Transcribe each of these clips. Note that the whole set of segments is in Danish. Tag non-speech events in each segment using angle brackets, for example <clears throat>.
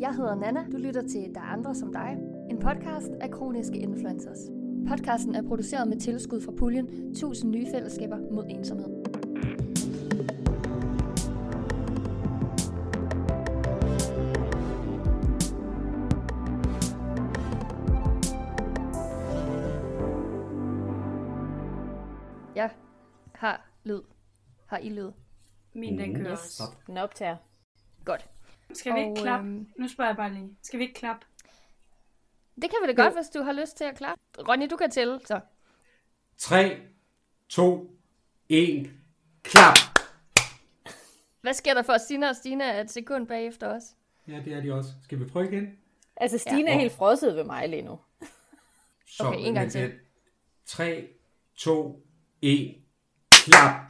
Jeg hedder Nana. Du lytter til Der er andre som dig. En podcast af kroniske influencers. Podcasten er produceret med tilskud fra puljen 1000 nye fællesskaber mod ensomhed. Jeg har lyd. Har I lyd? Min den kører Yes. også. Den optager. Godt. Skal vi ikke Og, klappe? øhm, Nu spørger jeg bare lige. Skal vi ikke klappe? Det kan vi da godt, hvis du har lyst til at klare. Ronny, du kan tælle, så. 3, 2, 1, klap! Hvad sker der for Sina og Stina et sekund bagefter os? Ja, det er de også. Skal vi prøve igen? Altså, Stine Ja. er helt frosset ved mig lige nu. Så, Okay, en gang til. 3, 2, 1, klap!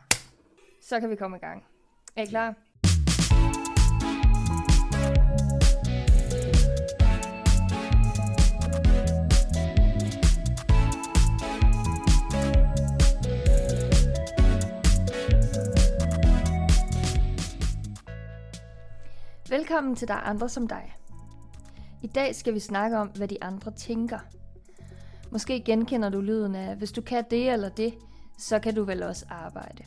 Så kan vi komme i gang. Er I klar? Velkommen til Der andre som dig. I dag skal vi snakke om, hvad de andre tænker. Måske genkender du lyden af, hvis du kan det eller det, så kan du vel også arbejde.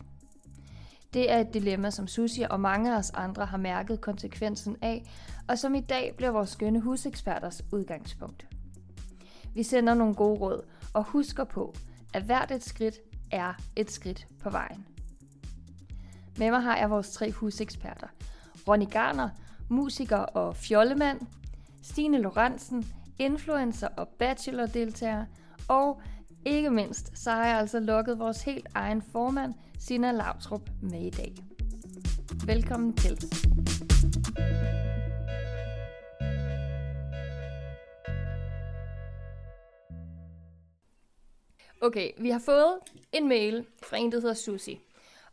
Det er et dilemma, som Susie og mange af os andre har mærket konsekvensen af, og som i dag bliver vores skønne huseksperters udgangspunkt. Vi sender nogle gode råd og husker på, at hvert et skridt er et skridt på vejen. Med mig har jeg vores tre huseksperter. Ronny Garner, musiker og fjollemand, Stine Lorentzen, influencer og bachelor-deltager, og ikke mindst, så har jeg altså lukket vores helt egen formand, Sina Lautrup, med i dag. Velkommen til. Okay, vi har fået en mail fra en, der hedder Susie.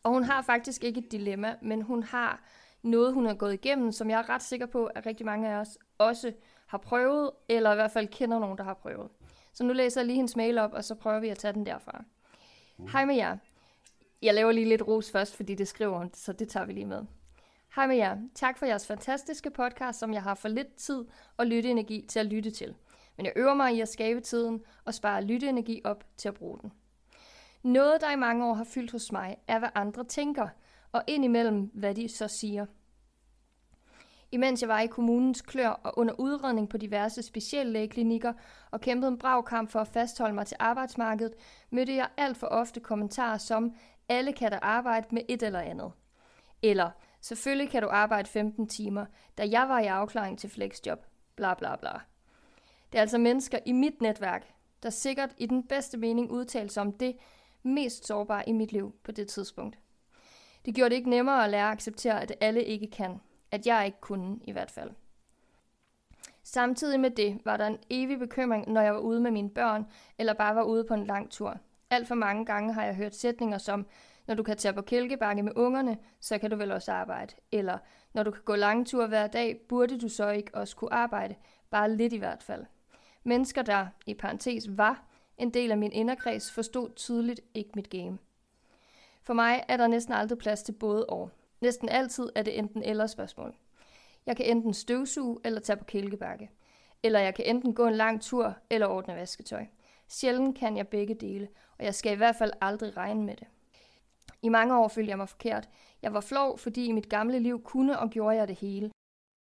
Og hun har faktisk ikke et dilemma, men hun har noget, hun har gået igennem, som jeg er ret sikker på, at rigtig mange af os også har prøvet, eller i hvert fald kender nogen, der har prøvet. Så nu læser jeg lige hendes mail op, og så prøver vi at tage den derfra. Hej med jer. Jeg laver lige lidt ros først, fordi det skriver hun, så det tager vi lige med. Hej med jer. Tak for jeres fantastiske podcast, som jeg har for lidt tid og lytteenergi til at lytte til. Men jeg øver mig i at skabe tiden og spare lytteenergi op til at bruge den. Noget, der i mange år har fyldt hos mig, er, hvad andre tænker, og indimellem, hvad de så siger. Imens jeg var i kommunens klør og under udredning på diverse speciallægeklinikker og kæmpede en brav kamp for at fastholde mig til arbejdsmarkedet, mødte jeg alt for ofte kommentarer som, alle kan da arbejde med et eller andet. Eller, selvfølgelig kan du arbejde 15 timer, da jeg var i afklaring til flexjob, bla bla bla. Det er altså mennesker i mit netværk, der sikkert i den bedste mening udtalte sig om det mest sårbare i mit liv på det tidspunkt. Det gjorde det ikke nemmere at lære at acceptere, at alle ikke kan. At jeg ikke kunne i hvert fald. Samtidig med det var der en evig bekymring, når jeg var ude med mine børn, eller bare var ude på en lang tur. Alt for mange gange har jeg hørt sætninger som, når du kan tage på kælkebakke med ungerne, så kan du vel også arbejde. Eller, når du kan gå lange ture hver dag, burde du så ikke også kunne arbejde. Bare lidt i hvert fald. Mennesker, der, i parentes, var en del af min inderkreds, forstod tydeligt ikke mit game. For mig er der næsten aldrig plads til både og. Næsten altid er det enten eller spørgsmål. Jeg kan enten støvsuge eller tage på kælkebakke. Eller jeg kan enten gå en lang tur eller ordne vasketøj. Sjældent kan jeg begge dele, og jeg skal i hvert fald aldrig regne med det. I mange år følte jeg mig forkert. Jeg var flov, fordi i mit gamle liv kunne og gjorde jeg det hele.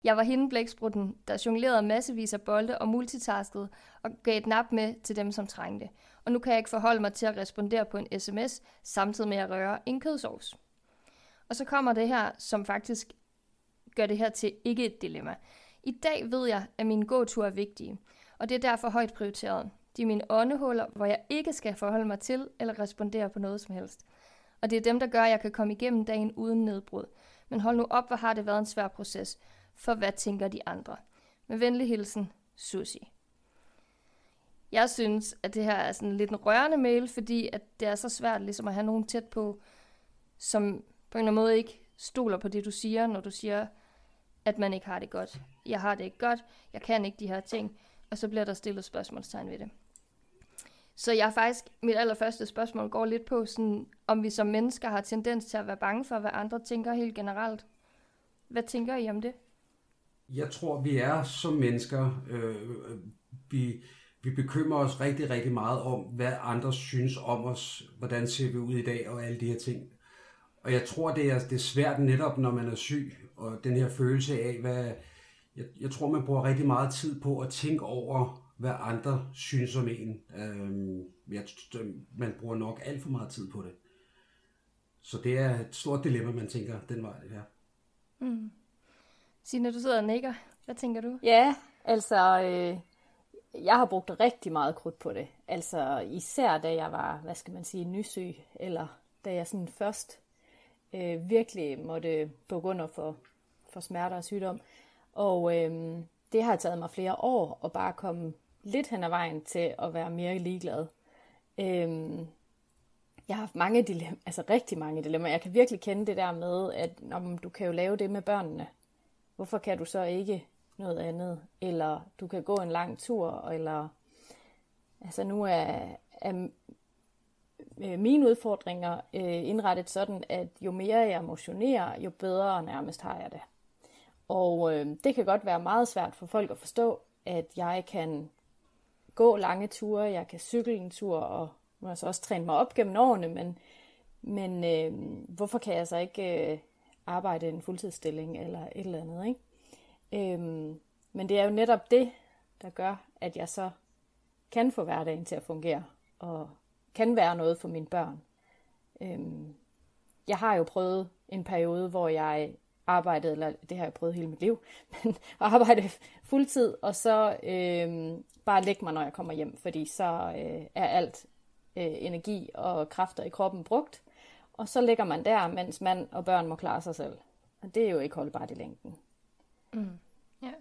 Jeg var hende blæksprutten, der jonglerede massevis af bolde og multitaskede og gav et nap med til dem, som trængte. Og nu kan jeg ikke forholde mig til at respondere på en sms, samtidig med at røre en kødsovs. Og så kommer det her, som faktisk gør det her til ikke et dilemma. I dag ved jeg, at mine gåture er vigtige, og det er derfor højt prioriteret. De er mine åndehuller, hvor jeg ikke skal forholde mig til eller respondere på noget som helst. Og det er dem, der gør, at jeg kan komme igennem dagen uden nedbrud. Men hold nu op, hvor har det været en svær proces. For hvad tænker de andre? Med venlig hilsen, Susie. Jeg synes, at det her er sådan lidt en rørende mail, fordi at det er så svært ligesom at have nogen tæt på, som på en eller anden måde ikke stoler på det, du siger, når du siger, at man ikke har det godt. Jeg har det ikke godt, jeg kan ikke de her ting, og så bliver der stillet spørgsmålstegn ved det. Så jeg har faktisk, mit allerførste spørgsmål går lidt på, sådan, om vi som mennesker har tendens til at være bange for, hvad andre tænker helt generelt. Hvad tænker I om det? Jeg tror, vi er som mennesker, øh, vi, vi bekymrer os rigtig, rigtig meget om, hvad andre synes om os, hvordan ser vi ud i dag og alle de her ting. Og jeg tror, det er, det er svært netop, når man er syg, og den her følelse af, hvad... Jeg, jeg tror, man bruger rigtig meget tid på at tænke over, hvad andre synes om en. Øhm, jeg, man bruger nok alt for meget tid på det. Så det er et stort dilemma, man tænker den vej, ja. Mm. Signe, du sidder og nikker. Hvad tænker du? Ja, altså, øh, jeg har brugt rigtig meget krudt på det. Altså, især da jeg var, hvad skal man sige, nysyg, eller da jeg sådan først øh, virkelig måtte bukke under for, for smerter og sygdom. Og øh, det har taget mig flere år at bare komme lidt hen ad vejen til at være mere ligeglad. Øh, jeg har haft mange dilemmaer, altså rigtig mange dilemmaer. Jeg kan virkelig kende det der med, at om du kan jo lave det med børnene. Hvorfor kan du så ikke noget andet? Eller du kan gå en lang tur, eller altså nu er, er øh, mine udfordringer øh, indrettet sådan, at jo mere jeg motionerer, jo bedre nærmest har jeg det. Og øh, det kan godt være meget svært for folk at forstå, at jeg kan gå lange ture, jeg kan cykle en tur, og nu har jeg så også trænet mig op gennem årene, men, men øh, hvorfor kan jeg så ikke øh, arbejde en fuldtidsstilling eller et eller andet, ikke? Øhm, men det er jo netop det, der gør, at jeg så kan få hverdagen til at fungere, og kan være noget for mine børn. Øhm, jeg har jo prøvet en periode, hvor jeg arbejdede, eller det har jeg prøvet hele mit liv, <laughs> men at arbejde fuldtid, og så øhm, bare lægge mig, når jeg kommer hjem, fordi så øh, er alt øh, energi og kræfter i kroppen brugt, og så ligger man der, mens mand og børn må klare sig selv. Og det er jo ikke holdbart i længden. Mm. Ja.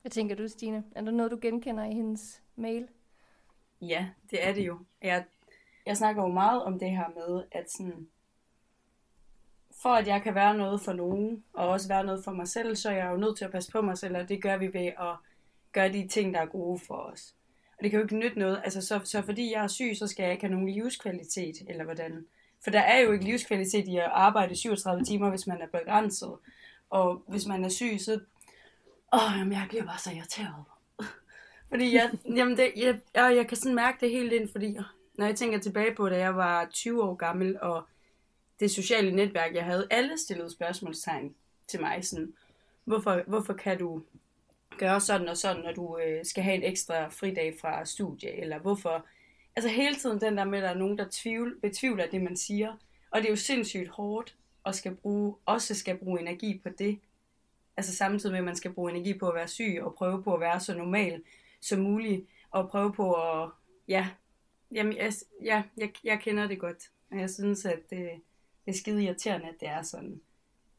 Hvad tænker du, Stine? Er der noget, du genkender i hendes mail? Ja, det er det jo. Jeg, jeg snakker jo meget om det her med, at sådan, for at jeg kan være noget for nogen, og også være noget for mig selv, så er jeg jo nødt til at passe på mig selv, og det gør vi ved at gøre de ting, der er gode for os. Og det kan jo ikke nytte noget. Altså, så, så fordi jeg er syg, så skal jeg ikke have nogen livskvalitet, eller hvordan. For der er jo ikke livskvalitet i at arbejde 37 timer, hvis man er begrænset. Og hvis man er syg, så... Åh, jamen, jeg bliver bare så irriteret. fordi jeg, jamen det, jeg, jeg, jeg kan sådan mærke det helt ind, fordi når jeg tænker tilbage på, da jeg var 20 år gammel, og det sociale netværk, jeg havde, alle stillede spørgsmålstegn til mig. Sådan, hvorfor, hvorfor kan du gøre sådan og sådan, når du øh, skal have en ekstra fridag fra studie, eller hvorfor... Altså hele tiden den der med, at der er nogen, der tvivl, betvivler det, man siger. Og det er jo sindssygt hårdt, og skal bruge, også skal bruge energi på det. Altså samtidig med, at man skal bruge energi på at være syg, og prøve på at være så normal som muligt, og prøve på at... Ja, jamen, jeg, ja jeg, jeg kender det godt. Og jeg synes, at det, det er skide irriterende, at det er sådan.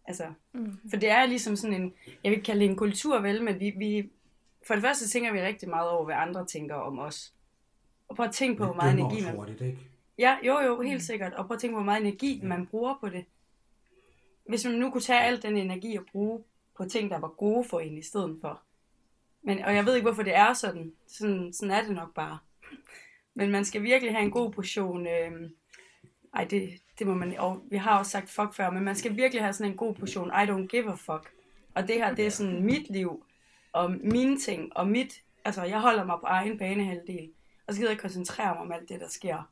Altså, mm. For det er ligesom sådan en, jeg vil ikke kalde det en kultur vel, men vi, vi, for det første tænker vi rigtig meget over, hvad andre tænker om os. Og prøv at tænke på, hvor meget energi man... Hurtigt, ikke? Ja, jo jo, helt sikkert. Og prøv at tænke på, hvor meget energi ja. man bruger på det. Hvis man nu kunne tage al den energi og bruge på ting, der var gode for en i stedet for. Men, og jeg ved ikke, hvorfor det er sådan. Sådan, sådan er det nok bare. <laughs> Men man skal virkelig have en god portion... Øh, ej, det, det må man, og vi har også sagt fuck før, men man skal virkelig have sådan en god portion, I don't give a fuck. Og det her, det er sådan mit liv, og mine ting, og mit, altså jeg holder mig på egen banehalvdel, og så gider jeg koncentrere mig om alt det, der sker,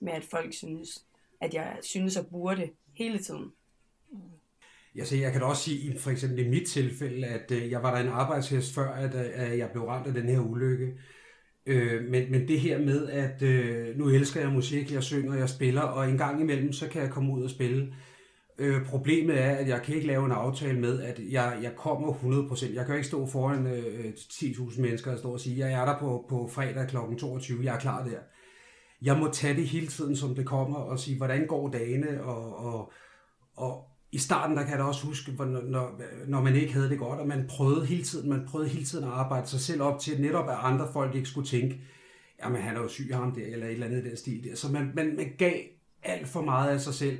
med at folk synes, at jeg synes og burde hele tiden. Ja, så jeg kan da også sige, for eksempel i mit tilfælde, at øh, jeg var der en arbejdshest før, at, øh, at jeg blev ramt af den her ulykke. Øh, men, men det her med, at øh, nu elsker jeg musik, jeg synger, jeg spiller, og en gang imellem, så kan jeg komme ud og spille. Øh, problemet er, at jeg kan ikke lave en aftale med, at jeg, jeg kommer 100%. Jeg kan ikke stå foran øh, 10.000 mennesker og stå og sige, jeg er der på, på fredag kl. 22, jeg er klar der. Jeg må tage det hele tiden, som det kommer, og sige, hvordan går dagene, og, og, og, i starten, der kan jeg da også huske, når, når man ikke havde det godt, og man prøvede hele tiden, man prøvede hele tiden at arbejde sig selv op til, netop at andre folk ikke skulle tænke, jamen han er jo syg ham der, eller et eller andet i den stil der. Så man, man, man gav alt for meget af sig selv.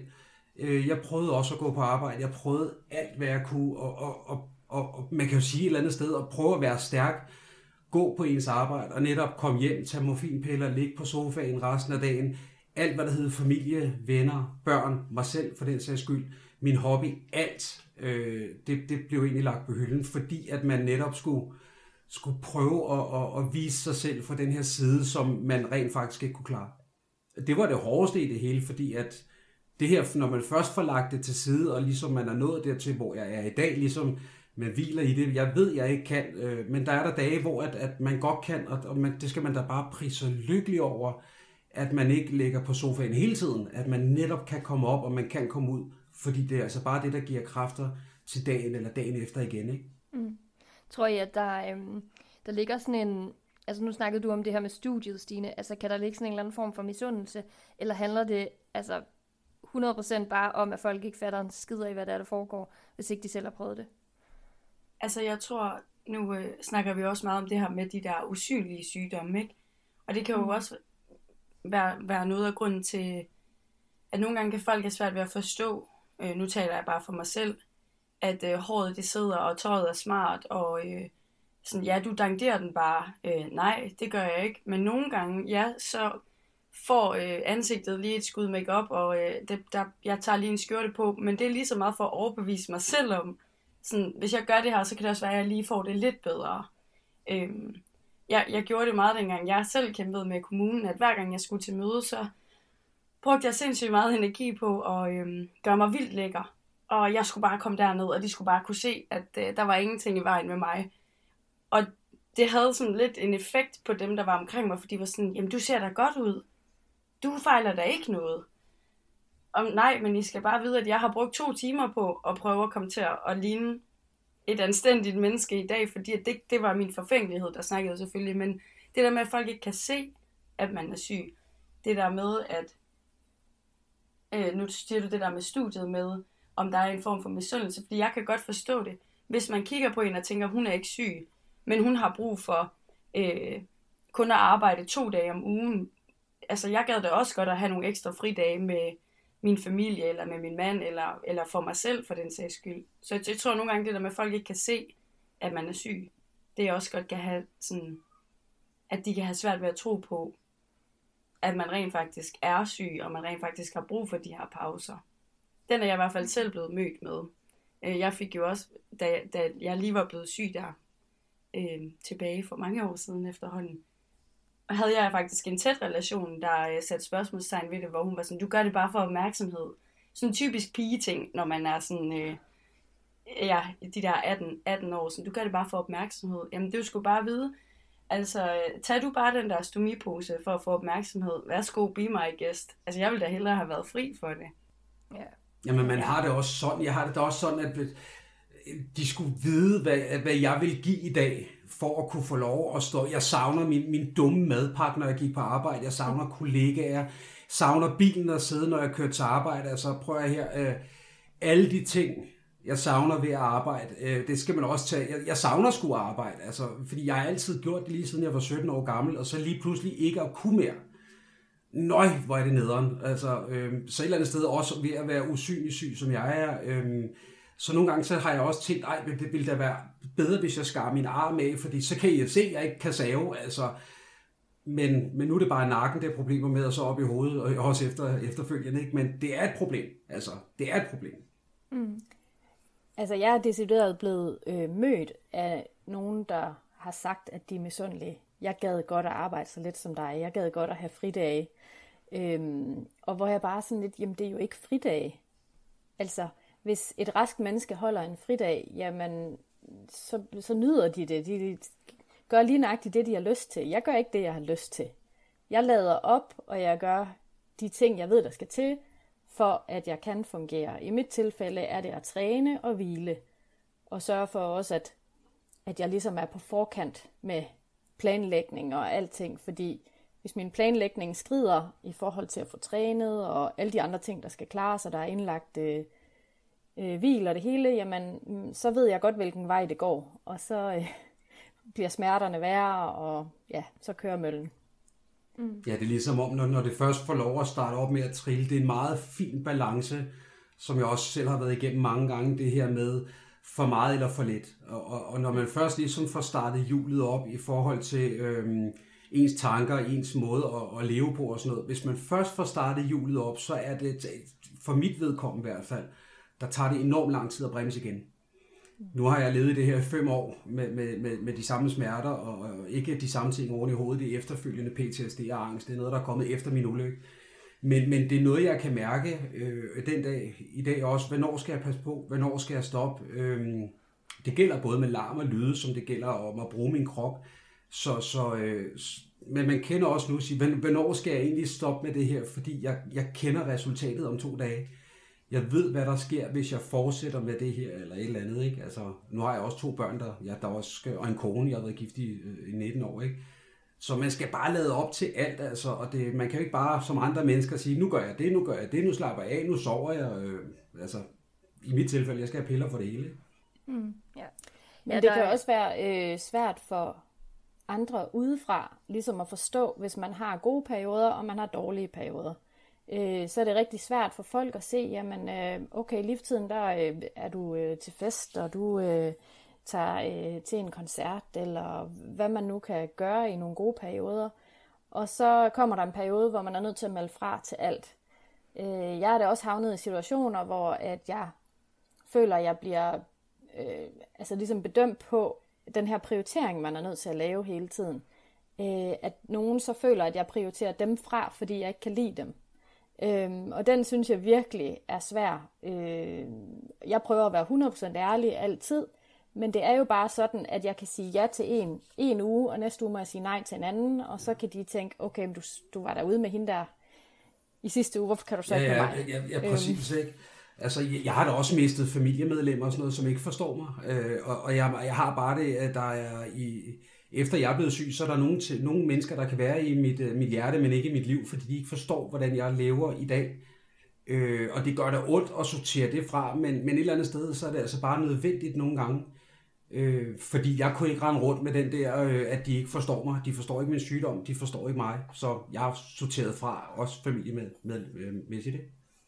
Øh, jeg prøvede også at gå på arbejde, jeg prøvede alt, hvad jeg kunne, og, og, og, og, og man kan jo sige et eller andet sted, og prøve at være stærk, gå på ens arbejde, og netop komme hjem, tage morfinpiller, ligge på sofaen resten af dagen, alt hvad der hedder familie, venner, børn, mig selv for den sags skyld, min hobby, alt, øh, det, det blev egentlig lagt på hylden, fordi at man netop skulle, skulle prøve at, at, at vise sig selv fra den her side, som man rent faktisk ikke kunne klare. Det var det hårdeste i det hele, fordi at det her, når man først får lagt det til side, og ligesom man er nået dertil, hvor jeg er i dag, ligesom man hviler i det. Jeg ved, jeg ikke kan, øh, men der er der dage, hvor at, at man godt kan, og, og man, det skal man da bare prise lykkelig over, at man ikke ligger på sofaen hele tiden, at man netop kan komme op, og man kan komme ud, fordi det er altså bare det, der giver kræfter til dagen eller dagen efter igen. Ikke? Mm. Tror jeg, at der, øhm, der ligger sådan en, altså nu snakkede du om det her med studiet, Stine, altså kan der ligge sådan en eller anden form for misundelse, eller handler det altså 100% bare om, at folk ikke fatter en skid af, hvad der, er, der foregår, hvis ikke de selv har prøvet det? Altså jeg tror, nu øh, snakker vi også meget om det her med de der usynlige sygdomme, ikke? Og det kan jo mm. også være, være noget af grunden til, at nogle gange kan folk have svært ved at forstå, øh, nu taler jeg bare for mig selv, at øh, håret det sidder, og tøjet er smart, og øh, sådan, ja, du danderer den bare. Øh, nej, det gør jeg ikke. Men nogle gange, ja, så får øh, ansigtet lige et skud makeup og øh, det, der, jeg tager lige en skjorte på, men det er lige så meget for at overbevise mig selv om, sådan, hvis jeg gør det her, så kan det også være, at jeg lige får det lidt bedre. Øhm, jeg, jeg gjorde det meget dengang, jeg selv kæmpede med kommunen, at hver gang jeg skulle til møde, så brugte jeg sindssygt meget energi på at øhm, gøre mig vildt lækker. Og jeg skulle bare komme derned, og de skulle bare kunne se, at øh, der var ingenting i vejen med mig. Og det havde sådan lidt en effekt på dem, der var omkring mig, fordi de var sådan, jamen du ser da godt ud. Du fejler da ikke noget. Om, nej, men I skal bare vide, at jeg har brugt to timer på at prøve at komme til at, at ligne et anstændigt menneske i dag, fordi det, det var min forfængelighed, der snakkede selvfølgelig, men det der med, at folk ikke kan se, at man er syg, det der med, at øh, nu siger du det der med studiet med, om der er en form for misundelse, fordi jeg kan godt forstå det. Hvis man kigger på en og tænker, hun er ikke syg, men hun har brug for øh, kun at arbejde to dage om ugen. Altså, jeg gad da også godt at have nogle ekstra fridage med min familie, eller med min mand, eller, eller for mig selv, for den sags skyld. Så jeg, jeg tror nogle gange, det der med, at folk ikke kan se, at man er syg, det er også godt kan have sådan, at de kan have svært ved at tro på, at man rent faktisk er syg, og man rent faktisk har brug for de her pauser. Den er jeg i hvert fald selv blevet mødt med. Øh, jeg fik jo også, da, da jeg lige var blevet syg der, øh, tilbage for mange år siden efterhånden, havde jeg faktisk en tæt relation, der øh, satte spørgsmålstegn ved det, hvor hun var sådan, du gør det bare for opmærksomhed. Sådan en typisk pige-ting, når man er sådan, øh, ja, de der 18, 18 år, sådan, du gør det bare for opmærksomhed. Jamen, det skulle bare vide, altså, tag du bare den der stomipose for at få opmærksomhed. Værsgo, be my guest. Altså, jeg ville da hellere have været fri for det. Ja. Jamen, man har det også sådan, jeg har det da også sådan, at de skulle vide, hvad, hvad jeg vil give i dag, for at kunne få lov at stå. Jeg savner min, min dumme madpakke, når jeg gik på arbejde. Jeg savner kollegaer. Jeg savner bilen at sidde, når jeg kører til arbejde. Altså prøver jeg her. Øh, alle de ting, jeg savner ved at arbejde, øh, det skal man også tage. Jeg, jeg savner sgu at arbejde, altså, fordi jeg har altid gjort det lige siden jeg var 17 år gammel, og så lige pludselig ikke at kunne mere. Nøj, hvor er det nederen. Altså, øh, så et eller andet sted også ved at være usynlig syg, som jeg er. Øh, så nogle gange så har jeg også tænkt, ej, det ville da være bedre, hvis jeg skar min arm af, fordi så kan I se, at jeg ikke kan save. Altså, men, men nu er det bare nakken, det er problemer med, og så op i hovedet, og også efter, efterfølgende. Ikke? Men det er et problem. Altså, det er et problem. Mm. Altså, jeg er decideret blevet øh, mødt af nogen, der har sagt, at de er misundelige. Jeg gad godt at arbejde så lidt som dig. Jeg gad godt at have fridage. Øhm, og hvor jeg bare sådan lidt, jamen det er jo ikke fridage. Altså, hvis et rask menneske holder en fridag, jamen, så, så nyder de det. De, de gør lige nøjagtigt det, de har lyst til. Jeg gør ikke det, jeg har lyst til. Jeg lader op, og jeg gør de ting, jeg ved, der skal til, for at jeg kan fungere. I mit tilfælde er det at træne og hvile, og sørge for også, at, at jeg ligesom er på forkant med planlægning og alting, fordi hvis min planlægning skrider i forhold til at få trænet og alle de andre ting, der skal klare sig, der er indlagt øh, øh, hvil og det hele, jamen, mm, så ved jeg godt, hvilken vej det går. Og så øh, <laughs> bliver smerterne værre, og ja, så kører møllen. Mm. Ja, det er ligesom om, når, når det først får lov at starte op med at trille, det er en meget fin balance, som jeg også selv har været igennem mange gange, det her med for meget eller for lidt. Og, og, og når man først ligesom får startet hjulet op i forhold til øhm, ens tanker, ens måde at, at leve på og sådan noget, hvis man først får startet hjulet op, så er det, for mit vedkommende i hvert fald, der tager det enormt lang tid at bremse igen. Nu har jeg levet i det her fem år med, med, med, med de samme smerter, og, og ikke de samme ting oven i hovedet. Det er efterfølgende PTSD og angst. Det er noget, der er kommet efter min ulykke. Men, men det er noget, jeg kan mærke øh, den dag, i dag også. Hvornår skal jeg passe på? Hvornår skal jeg stoppe? Øh, det gælder både med larm og lyde, som det gælder om at bruge min krop. Så, så, øh, men man kender også nu at sige, hvornår skal jeg egentlig stoppe med det her? Fordi jeg, jeg kender resultatet om to dage jeg ved, hvad der sker, hvis jeg fortsætter med det her, eller et eller andet, ikke? Altså, nu har jeg også to børn, der, jeg, der også skal, og en kone, jeg har været gift i, øh, i 19 år, ikke? Så man skal bare lade op til alt, altså, og det, man kan jo ikke bare som andre mennesker sige, nu gør jeg det, nu gør jeg det, nu slapper jeg af, nu sover jeg, øh, altså, i mit tilfælde, jeg skal have piller for det hele. Mm, ja. Men ja, det kan også være øh, svært for andre udefra, ligesom at forstå, hvis man har gode perioder, og man har dårlige perioder øh, så er det rigtig svært for folk at se, jamen øh, okay, i livstiden der øh, er du øh, til fest, og du øh, tager øh, til en koncert, eller hvad man nu kan gøre i nogle gode perioder. Og så kommer der en periode, hvor man er nødt til at melde fra til alt. Øh, jeg er da også havnet i situationer, hvor at jeg føler, at jeg bliver øh, altså ligesom bedømt på den her prioritering, man er nødt til at lave hele tiden. Øh, at nogen så føler, at jeg prioriterer dem fra, fordi jeg ikke kan lide dem. Øhm, og den synes jeg virkelig er svær. Øh, jeg prøver at være 100% ærlig altid, men det er jo bare sådan, at jeg kan sige ja til en, en uge, og næste uge må jeg sige nej til en anden, og så kan de tænke, okay, men du, du var derude med hende der i sidste uge, hvorfor kan du så ja, ikke ja, med mig? Ja, ja, ja præcis, øhm. ikke? Altså, jeg, jeg har da også mistet familiemedlemmer og sådan noget, som ikke forstår mig, øh, og, og jeg, jeg har bare det, at der er i efter jeg er blevet syg, så er der nogle, til, nogle mennesker, der kan være i mit, øh, mit hjerte, men ikke i mit liv, fordi de ikke forstår, hvordan jeg lever i dag. Øh, og det gør det ondt at sortere det fra, men, men et eller andet sted, så er det altså bare nødvendigt nogle gange. Øh, fordi jeg kunne ikke rende rundt med den der, øh, at de ikke forstår mig. De forstår ikke min sygdom, de forstår ikke mig. Så jeg har sorteret fra, også familie med, øh, med, med, med det.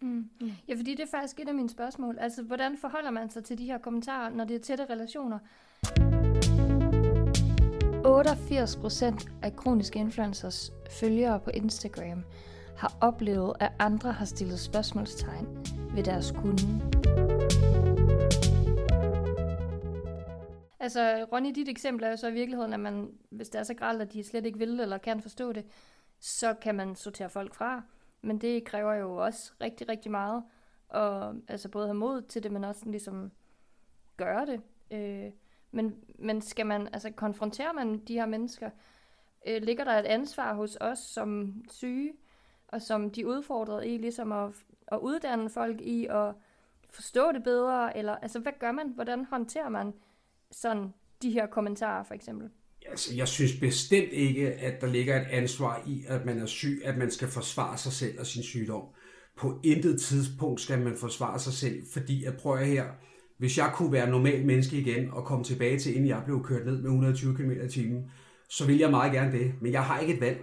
Mm. Ja, fordi det er faktisk et af mine spørgsmål. Altså, hvordan forholder man sig til de her kommentarer, når det er tætte relationer? 88% af kroniske influencers følgere på Instagram har oplevet, at andre har stillet spørgsmålstegn ved deres kunde. Altså, Ronny, dit eksempel er jo så i virkeligheden, at man, hvis det er så gralt, at de slet ikke vil eller kan forstå det, så kan man sortere folk fra. Men det kræver jo også rigtig, rigtig meget. Og altså både have mod til det, men også ligesom gøre det. Øh, men, men skal man, altså konfronterer man de her mennesker? Øh, ligger der et ansvar hos os som syge, og som de udfordrede i, ligesom at, at uddanne folk i at forstå det bedre? Eller altså, hvad gør man? Hvordan håndterer man sådan de her kommentarer, for eksempel? Altså, jeg synes bestemt ikke, at der ligger et ansvar i, at man er syg, at man skal forsvare sig selv og sin sygdom. På intet tidspunkt skal man forsvare sig selv, fordi jeg prøver her, hvis jeg kunne være normal menneske igen og komme tilbage til, inden jeg blev kørt ned med 120 km i timen, så vil jeg meget gerne det. Men jeg har ikke et valg.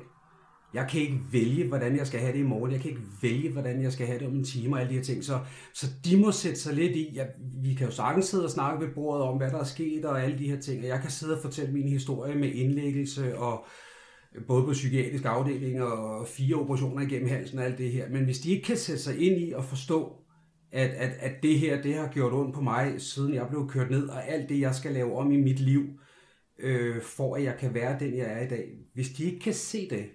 Jeg kan ikke vælge, hvordan jeg skal have det i morgen. Jeg kan ikke vælge, hvordan jeg skal have det om en time og alle de her ting. Så, så de må sætte sig lidt i. Jeg, vi kan jo sagtens sidde og snakke ved bordet om, hvad der er sket og alle de her ting. Og jeg kan sidde og fortælle min historie med indlæggelse og både på psykiatrisk afdeling og fire operationer igennem halsen og alt det her. Men hvis de ikke kan sætte sig ind i og forstå, at, at, at det her, det har gjort ondt på mig, siden jeg blev kørt ned, og alt det, jeg skal lave om i mit liv, øh, for at jeg kan være den, jeg er i dag. Hvis de ikke kan se det,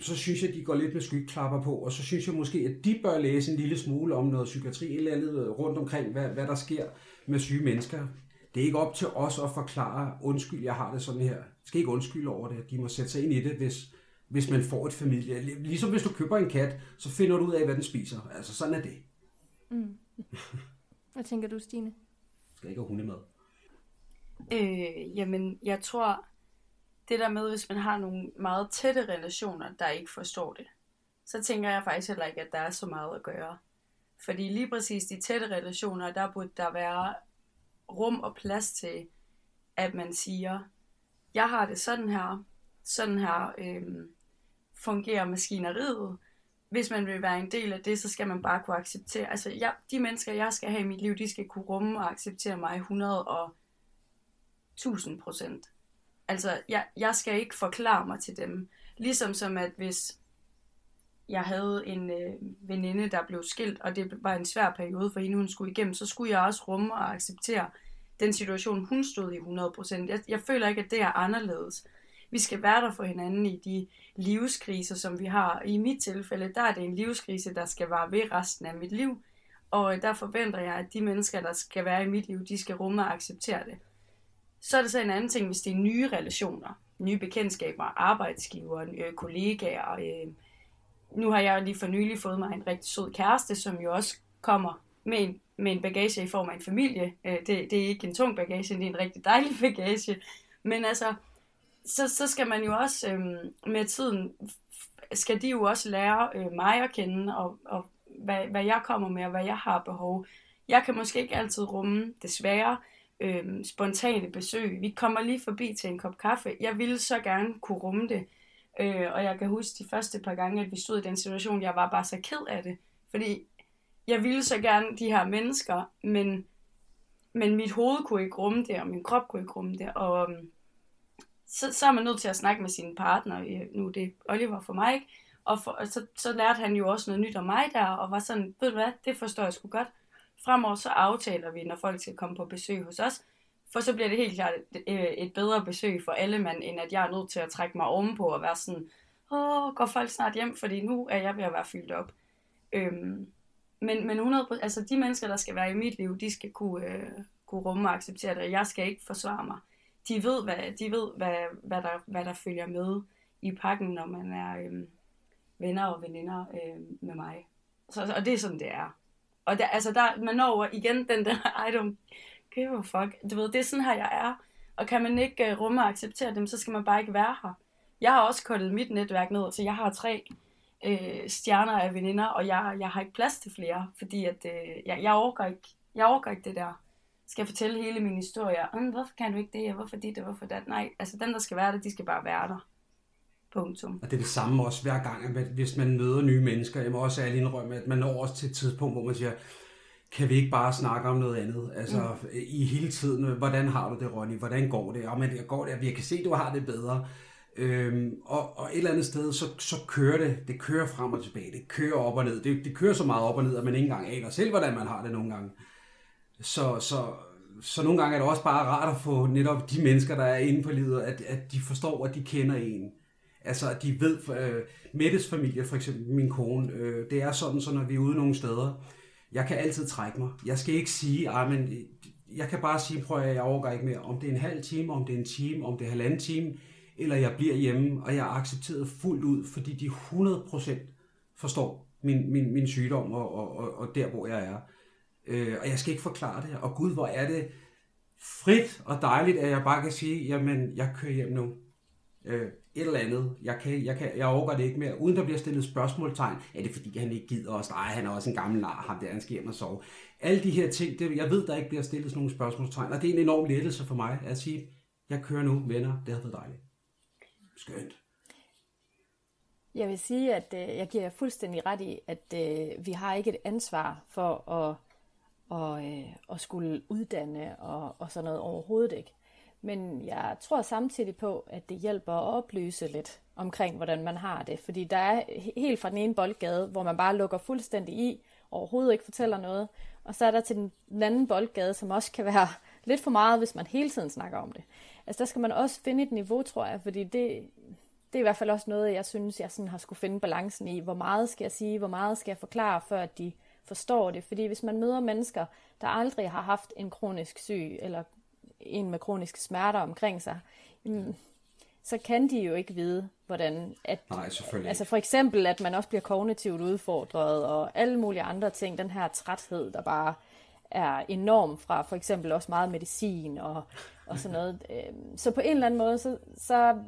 så synes jeg, de går lidt med skyklapper på, og så synes jeg måske, at de bør læse en lille smule om noget psykiatri eller andet øh, rundt omkring, hvad, hvad der sker med syge mennesker. Det er ikke op til os at forklare, undskyld, jeg har det sådan her. Jeg skal ikke undskylde over det. De må sætte sig ind i det, hvis, hvis man får et familie. Ligesom hvis du køber en kat, så finder du ud af, hvad den spiser. Altså, sådan er det. Mm. Hvad tænker du, Stine? Skal ikke have hundemad? Øh, jamen, jeg tror, det der med, hvis man har nogle meget tætte relationer, der ikke forstår det, så tænker jeg faktisk heller ikke, at der er så meget at gøre. Fordi lige præcis de tætte relationer, der burde der være rum og plads til, at man siger, jeg har det sådan her, sådan her øh, fungerer maskineriet, hvis man vil være en del af det, så skal man bare kunne acceptere. Altså, jeg, de mennesker, jeg skal have i mit liv, de skal kunne rumme og acceptere mig 100 og 1000 procent. Altså, jeg, jeg skal ikke forklare mig til dem. Ligesom som at hvis jeg havde en øh, veninde, der blev skilt, og det var en svær periode for hende, hun skulle igennem, så skulle jeg også rumme og acceptere den situation, hun stod i 100%. Jeg, jeg føler ikke, at det er anderledes. Vi skal være der for hinanden i de livskriser, som vi har. I mit tilfælde, der er det en livskrise, der skal vare ved resten af mit liv. Og der forventer jeg, at de mennesker, der skal være i mit liv, de skal rumme og acceptere det. Så er det så en anden ting, hvis det er nye relationer, nye bekendtskaber, arbejdsgiver, øh, kollegaer. Øh. Nu har jeg lige for nylig fået mig en rigtig sød kæreste, som jo også kommer med en, med en bagage i form af en familie. Øh, det, det er ikke en tung bagage, det er en rigtig dejlig <laughs> bagage. Men altså, så, så skal man jo også øh, med tiden, skal de jo også lære øh, mig at kende, og, og hvad, hvad jeg kommer med, og hvad jeg har behov. Jeg kan måske ikke altid rumme, desværre, øh, spontane besøg. Vi kommer lige forbi til en kop kaffe. Jeg ville så gerne kunne rumme det. Øh, og jeg kan huske de første par gange, at vi stod i den situation, jeg var bare så ked af det. Fordi jeg ville så gerne de her mennesker, men, men mit hoved kunne ikke rumme det, og min krop kunne ikke rumme det. Og øhm, så, så er man nødt til at snakke med sin partner. Øh, nu det er Oliver for mig, ikke? Og, for, og så, så lærte han jo også noget nyt om mig der, og var sådan, ved du hvad, det forstår jeg sgu godt. Fremover så aftaler vi, når folk skal komme på besøg hos os, for så bliver det helt klart et, øh, et bedre besøg for alle mand, end at jeg er nødt til at trække mig ovenpå og være sådan, åh, går folk snart hjem, fordi nu er jeg ved at være fyldt op. Øhm, men, men 100, altså de mennesker, der skal være i mit liv, de skal kunne, øh, kunne rumme og acceptere det, jeg skal ikke forsvare mig. De ved, hvad, de ved, hvad, hvad, der, hvad der følger med i pakken, når man er øhm, venner og veninder øhm, med mig. Så, og det er sådan, det er. Og der, altså der, man når igen den der, <laughs> I don't give a fuck. Du ved, det er sådan her, jeg er. Og kan man ikke uh, rumme og acceptere dem, så skal man bare ikke være her. Jeg har også kuttet mit netværk ned, så jeg har tre øh, stjerner af veninder, og jeg, jeg har ikke plads til flere, fordi at, øh, jeg, jeg, overgår ikke, jeg overgår ikke det der. Skal fortælle hele min historie? Mm, hvorfor kan du ikke det? Hvorfor det? Hvorfor det? Nej, altså den, der skal være der, de skal bare være der. Punktum. Og det er det samme også hver gang, at hvis man møder nye mennesker. Jeg må også ærlig indrømme, at man når også til et tidspunkt, hvor man siger, kan vi ikke bare snakke om noget andet? Altså mm. i hele tiden, hvordan har du det, Ronny? Hvordan går det? Og man går det, jeg kan se, at du har det bedre. Øhm, og, og et eller andet sted, så, så kører det, det kører frem og tilbage, det kører op og ned, det, det kører så meget op og ned, at man ikke engang aner selv, hvordan man har det nogle gange. Så, så, så nogle gange er det også bare rart at få netop de mennesker, der er inde på livet, at, at de forstår, at de kender en. Altså, at de ved, øh, Mettes familie, for eksempel min kone, øh, det er sådan, så når vi er ude nogle steder, jeg kan altid trække mig. Jeg skal ikke sige, men jeg kan bare sige, prøv at jeg overgår ikke mere. Om det er en halv time, om det er en time, om det er halvanden time, eller jeg bliver hjemme, og jeg er accepteret fuldt ud, fordi de 100% forstår min, min, min sygdom og, og, og, og der, hvor jeg er. Øh, og jeg skal ikke forklare det. Og Gud, hvor er det frit og dejligt, at jeg bare kan sige, jamen, jeg kører hjem nu. Øh, et eller andet. Jeg, kan, jeg, kan, jeg overgår det ikke mere, uden der bliver stillet spørgsmålstegn. Er det fordi, han ikke gider os? Nej, han er også en gammel nar, ham der, han skal hjem og sove. Alle de her ting, det, jeg ved, der ikke bliver stillet sådan nogle spørgsmålstegn, og det er en enorm lettelse for mig at sige, jeg kører nu, venner, det har været dejligt. Skønt. Jeg vil sige, at øh, jeg giver fuldstændig ret i, at øh, vi har ikke et ansvar for at, og, øh, og skulle uddanne og, og sådan noget overhovedet ikke. Men jeg tror samtidig på, at det hjælper at oplyse lidt omkring, hvordan man har det. Fordi der er helt fra den ene boldgade, hvor man bare lukker fuldstændig i, overhovedet ikke fortæller noget. Og så er der til den anden boldgade, som også kan være <laughs> lidt for meget, hvis man hele tiden snakker om det. Altså der skal man også finde et niveau, tror jeg, fordi det, det er i hvert fald også noget, jeg synes, jeg sådan har skulle finde balancen i. Hvor meget skal jeg sige, hvor meget skal jeg forklare, før at de forstår det. Fordi hvis man møder mennesker, der aldrig har haft en kronisk syg, eller en med kroniske smerter omkring sig, jamen, så kan de jo ikke vide, hvordan... At, Nej, selvfølgelig Altså for eksempel, at man også bliver kognitivt udfordret, og alle mulige andre ting. Den her træthed, der bare er enorm fra for eksempel også meget medicin og, og sådan noget. <laughs> Øhm, så på en eller anden måde, så, så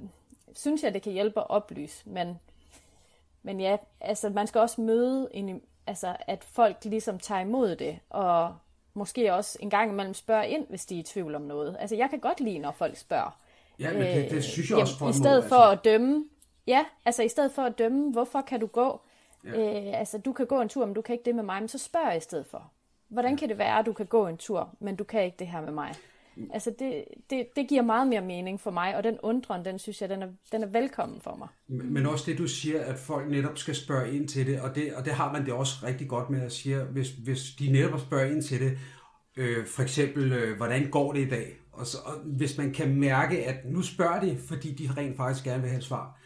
synes jeg, det kan hjælpe at oplyse. Men, men ja, altså man skal også møde, en, altså, at folk ligesom tager imod det, og måske også en gang imellem spørge ind, hvis de er i tvivl om noget. Altså jeg kan godt lide, når folk spørger. Ja, men det, det synes jeg øh, også for I stedet måde, for altså. at dømme, ja, altså i stedet for at dømme, hvorfor kan du gå? Ja. Øh, altså du kan gå en tur, men du kan ikke det med mig, men så spørg i stedet for. Hvordan kan det være, at du kan gå en tur, men du kan ikke det her med mig? Altså det, det, det giver meget mere mening for mig, og den undren, den synes jeg, den er, den er velkommen for mig. Men også det, du siger, at folk netop skal spørge ind til det, og det, og det har man det også rigtig godt med at sige, hvis, hvis de netop spørger ind til det, øh, for eksempel, øh, hvordan går det i dag? Og, så, og hvis man kan mærke, at nu spørger de, fordi de rent faktisk gerne vil have et svar.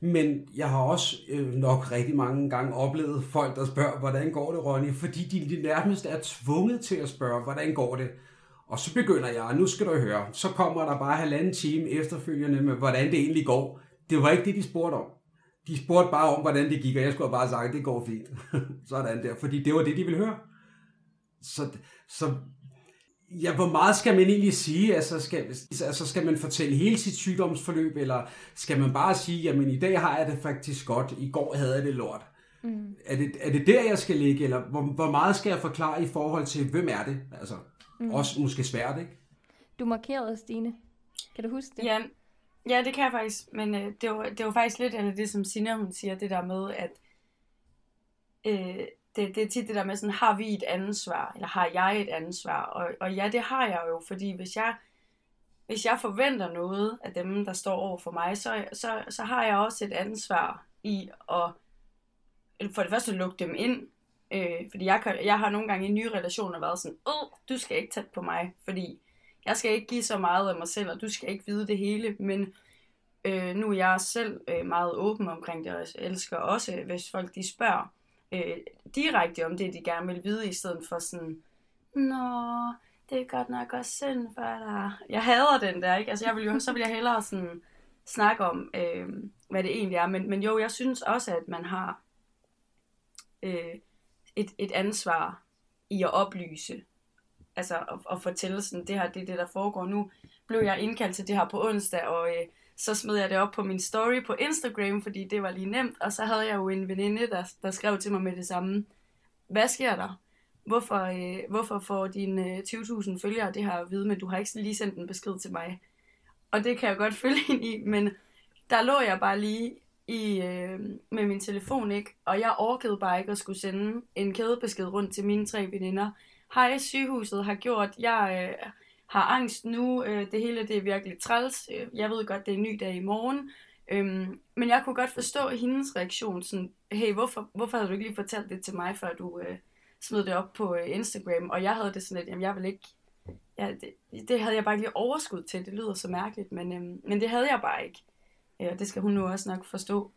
Men jeg har også øh, nok rigtig mange gange oplevet folk, der spørger, hvordan går det, Ronny? Fordi de, de nærmest er tvunget til at spørge, hvordan går det? Og så begynder jeg, nu skal du høre, så kommer der bare halvanden time efterfølgende med, hvordan det egentlig går. Det var ikke det, de spurgte om. De spurgte bare om, hvordan det gik, og jeg skulle bare sagt, at det går fint. <laughs> Sådan der, fordi det var det, de ville høre. Så, så ja, hvor meget skal man egentlig sige? Altså skal, altså skal man fortælle hele sit sygdomsforløb, eller skal man bare sige, jamen i dag har jeg det faktisk godt, i går havde jeg det lort. Mm. Er, det, er det der, jeg skal ligge, eller hvor, hvor meget skal jeg forklare i forhold til, hvem er det? Altså, mm. også måske svært, ikke? Du markerede, Stine. Kan du huske det? Ja, ja det kan jeg faktisk, men øh, det, var, det var faktisk lidt af det, som Sina hun siger, det der med, at øh, det, det er tit det der med sådan, har vi et ansvar, eller har jeg et ansvar? Og, og ja, det har jeg jo, fordi hvis jeg, hvis jeg forventer noget af dem, der står over for mig, så, så, så har jeg også et ansvar i at for det første lukke dem ind, øh, fordi jeg, kan, jeg har nogle gange i nye relationer været sådan, åh, du skal ikke tæt på mig, fordi jeg skal ikke give så meget af mig selv, og du skal ikke vide det hele, men øh, nu er jeg selv øh, meget åben omkring det, og jeg elsker også, øh, hvis folk de spørger, øh, direkte om det, de gerne vil vide, i stedet for sådan, Nå, det er godt nok også synd for dig. Jeg hader den der, ikke? Altså, jeg vil jo, så vil jeg hellere sådan snakke om, øh, hvad det egentlig er. Men, men jo, jeg synes også, at man har øh, et, et ansvar i at oplyse. Altså, at, at fortælle sådan, det her, det er det, der foregår nu. Blev jeg indkaldt til det her på onsdag, og øh, så smed jeg det op på min story på Instagram, fordi det var lige nemt, og så havde jeg jo en veninde, der, der skrev til mig med det samme. Hvad sker der? Hvorfor, øh, hvorfor får dine øh, 20.000 følgere det her at vide, men du har ikke lige sendt en besked til mig? Og det kan jeg godt <laughs> følge ind i, men der lå jeg bare lige i, øh, med min telefon, ikke? Og jeg orkede bare ikke at skulle sende en kædebesked rundt til mine tre veninder. Hej, sygehuset har gjort, jeg øh, har angst nu, øh, det hele det er virkelig træls, øh, jeg ved godt, det er en ny dag i morgen, øhm, men jeg kunne godt forstå hendes reaktion, sådan, hey, hvorfor, hvorfor havde du ikke lige fortalt det til mig, før du øh, smed det op på øh, Instagram, og jeg havde det sådan lidt, jamen jeg vil ikke, ja, det, det havde jeg bare ikke lige overskud til, det lyder så mærkeligt, men, øhm, men det havde jeg bare ikke, ja, det skal hun nu også nok forstå.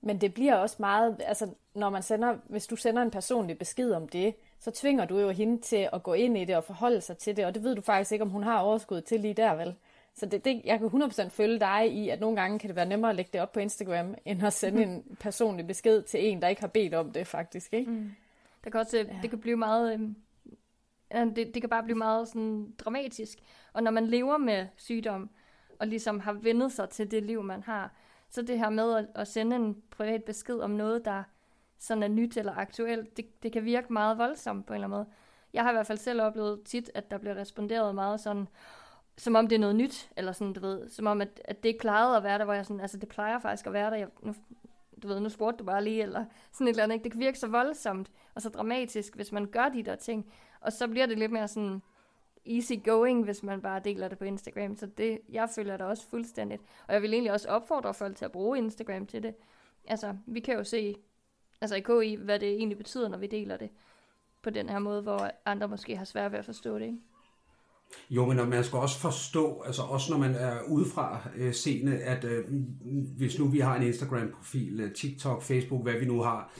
Men det bliver også meget, altså når man sender, hvis du sender en personlig besked om det, så tvinger du jo hende til at gå ind i det og forholde sig til det, og det ved du faktisk ikke, om hun har overskud til lige der, vel? Så det, det, jeg kan 100% følge dig i, at nogle gange kan det være nemmere at lægge det op på Instagram, end at sende en personlig besked til en, der ikke har bedt om det, faktisk, ikke? Mm. Det kan også, ja. det kan blive meget, øh, det, det kan bare blive meget sådan dramatisk. Og når man lever med sygdom, og ligesom har vendet sig til det liv, man har, så det her med at, at sende en privat besked om noget, der sådan er nyt eller aktuelt, det, det kan virke meget voldsomt på en eller anden måde. Jeg har i hvert fald selv oplevet tit, at der bliver responderet meget sådan, som om det er noget nyt, eller sådan, du ved, som om, at, at det ikke plejede at være der, hvor jeg sådan, altså det plejer faktisk at være der, jeg, nu, du ved, nu spurgte du bare lige, eller sådan et eller andet, ikke? det kan virke så voldsomt, og så dramatisk, hvis man gør de der ting, og så bliver det lidt mere sådan, easy going, hvis man bare deler det på Instagram. Så det, jeg føler det også fuldstændigt. Og jeg vil egentlig også opfordre folk til at bruge Instagram til det. Altså, vi kan jo se altså i KI, hvad det egentlig betyder, når vi deler det på den her måde, hvor andre måske har svært ved at forstå det, ikke? Jo, men man skal også forstå, altså også når man er udefra øh, seende, at øh, hvis nu vi har en Instagram-profil, øh, TikTok, Facebook, hvad vi nu har,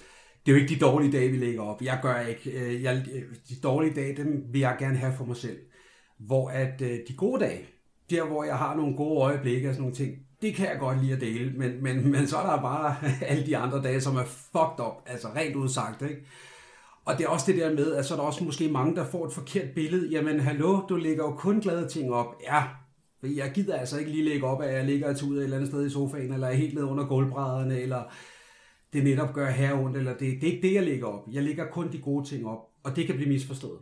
det er jo ikke de dårlige dage, vi lægger op. Jeg gør ikke. Øh, jeg, de dårlige dage, dem vil jeg gerne have for mig selv. Hvor at øh, de gode dage, der hvor jeg har nogle gode øjeblikke og sådan nogle ting, det kan jeg godt lide at dele, men, men, <laughs> men så er der bare <laughs> alle de andre dage, som er fucked up, altså rent udsagt, ikke? Og det er også det der med, at så er der også måske mange, der får et forkert billede. Jamen, hallo, du lægger jo kun glade ting op. Ja, for jeg gider altså ikke lige lægge op, at jeg ligger altså til ud et eller andet sted i sofaen, eller er helt ned under gulvbrædderne, eller det netop gør her ondt, eller det, det er ikke det, jeg lægger op. Jeg lægger kun de gode ting op, og det kan blive misforstået.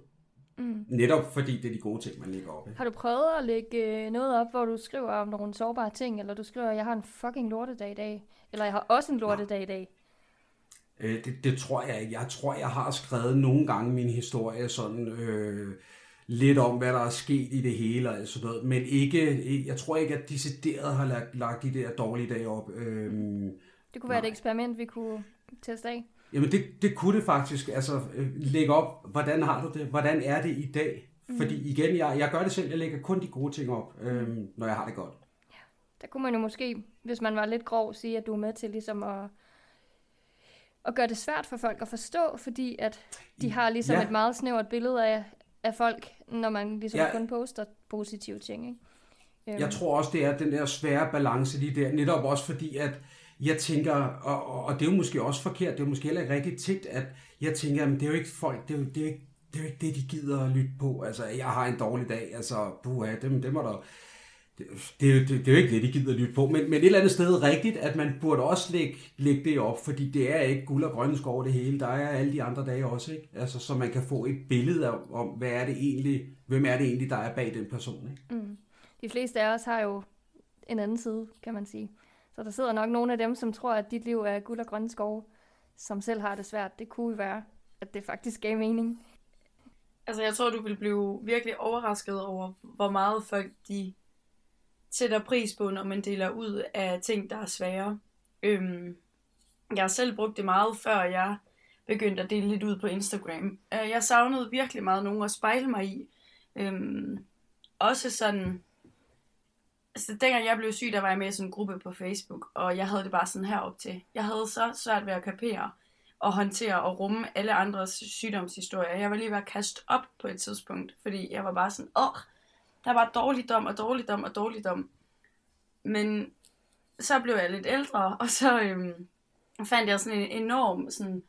Mm. Netop fordi det er de gode ting, man lægger op. Ikke? Har du prøvet at lægge øh, noget op, hvor du skriver om nogle sårbare ting, eller du skriver, jeg har en fucking lortedag i dag, eller jeg har også en lortedag i dag? Øh, det, det tror jeg ikke. Jeg tror, jeg har skrevet nogle gange min historie sådan øh, lidt om, hvad der er sket i det hele og sådan noget, men ikke, jeg tror ikke, at decideret har lagt, lagt de der dårlige dage op. Øhm, det kunne være nej. et eksperiment, vi kunne teste af. Jamen det, det kunne det faktisk, altså øh, lægge op, hvordan har du det, hvordan er det i dag? Mm. Fordi igen, jeg, jeg gør det selv, jeg lægger kun de gode ting op, øhm, når jeg har det godt. Ja. Der kunne man jo måske, hvis man var lidt grov, sige, at du er med til ligesom at, at gøre det svært for folk at forstå, fordi at de har ligesom ja. et meget snævert billede af, af folk, når man ligesom ja. kun poster positive ting. Ikke? Jeg øhm. tror også, det er den der svære balance lige der, netop også fordi, at jeg tænker, og, og det er jo måske også forkert, det er jo måske heller ikke rigtig tænkt, at jeg tænker, at det er jo ikke folk, det er jo, det er jo ikke det er jo ikke det, de gider at lytte på. Altså, jeg har en dårlig dag, altså, puha, dem, dem er der... Det, det, det, det er jo ikke det, de gider at lytte på, men, men et eller andet sted rigtigt, at man burde også lægge, lægge det op, fordi det er ikke guld og grønne skov det hele, der er alle de andre dage også, ikke? Altså, så man kan få et billede af, om, hvad er det egentlig, hvem er det egentlig, der er bag den person, ikke? Mm. De fleste af os har jo en anden side, kan man sige. Så der sidder nok nogle af dem, som tror, at dit liv er guld og grønne skove, som selv har det svært. Det kunne være, at det faktisk gav mening. Altså, jeg tror, du vil blive virkelig overrasket over, hvor meget folk de sætter pris på, når man deler ud af ting, der er svære. Øhm, jeg har selv brugt det meget, før jeg begyndte at dele lidt ud på Instagram. Øh, jeg savnede virkelig meget nogen at spejle mig i. Øhm, også sådan, altså dengang jeg blev syg, der var jeg med i sådan en gruppe på Facebook, og jeg havde det bare sådan her op til. Jeg havde så svært ved at kapere og håndtere og rumme alle andres sygdomshistorier. Jeg var lige ved at kaste op på et tidspunkt, fordi jeg var bare sådan, åh, der var dårligdom og dårligdom og dårligdom. Men så blev jeg lidt ældre, og så øhm, fandt jeg sådan en enorm sådan,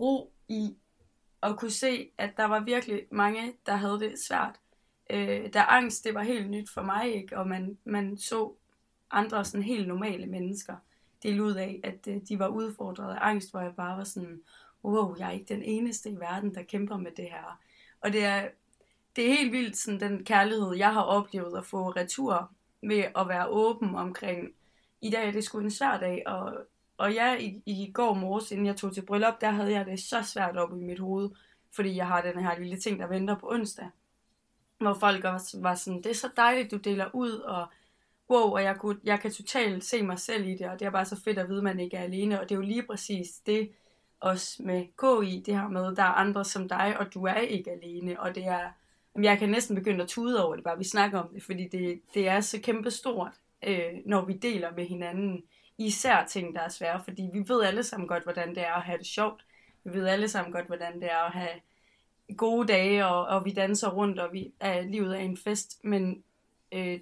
ro i at kunne se, at der var virkelig mange, der havde det svært. Øh, da angst, det var helt nyt for mig, ikke? og man, man så andre sådan helt normale mennesker dele ud af, at øh, de var udfordret af angst, hvor jeg bare var sådan, wow, jeg er ikke den eneste i verden, der kæmper med det her. Og det er, det er helt vildt, sådan, den kærlighed, jeg har oplevet at få retur med at være åben omkring, i dag er det sgu en svær dag, og, og jeg i, i går morges, inden jeg tog til bryllup, der havde jeg det så svært op i mit hoved, fordi jeg har den her lille ting, der venter på onsdag. Hvor folk også var sådan, det er så dejligt, du deler ud, og wow, og jeg, kunne, jeg kan totalt se mig selv i det, og det er bare så fedt at vide, at man ikke er alene, og det er jo lige præcis det, også med KI, det her med, der er andre som dig, og du er ikke alene, og det er, jeg kan næsten begynde at tude over det, bare vi snakker om det, fordi det, det er så kæmpestort, øh, når vi deler med hinanden, især ting, der er svære, fordi vi ved alle sammen godt, hvordan det er at have det sjovt, vi ved alle sammen godt, hvordan det er at have gode dage, og, og vi danser rundt, og vi er livet af en fest, men øh,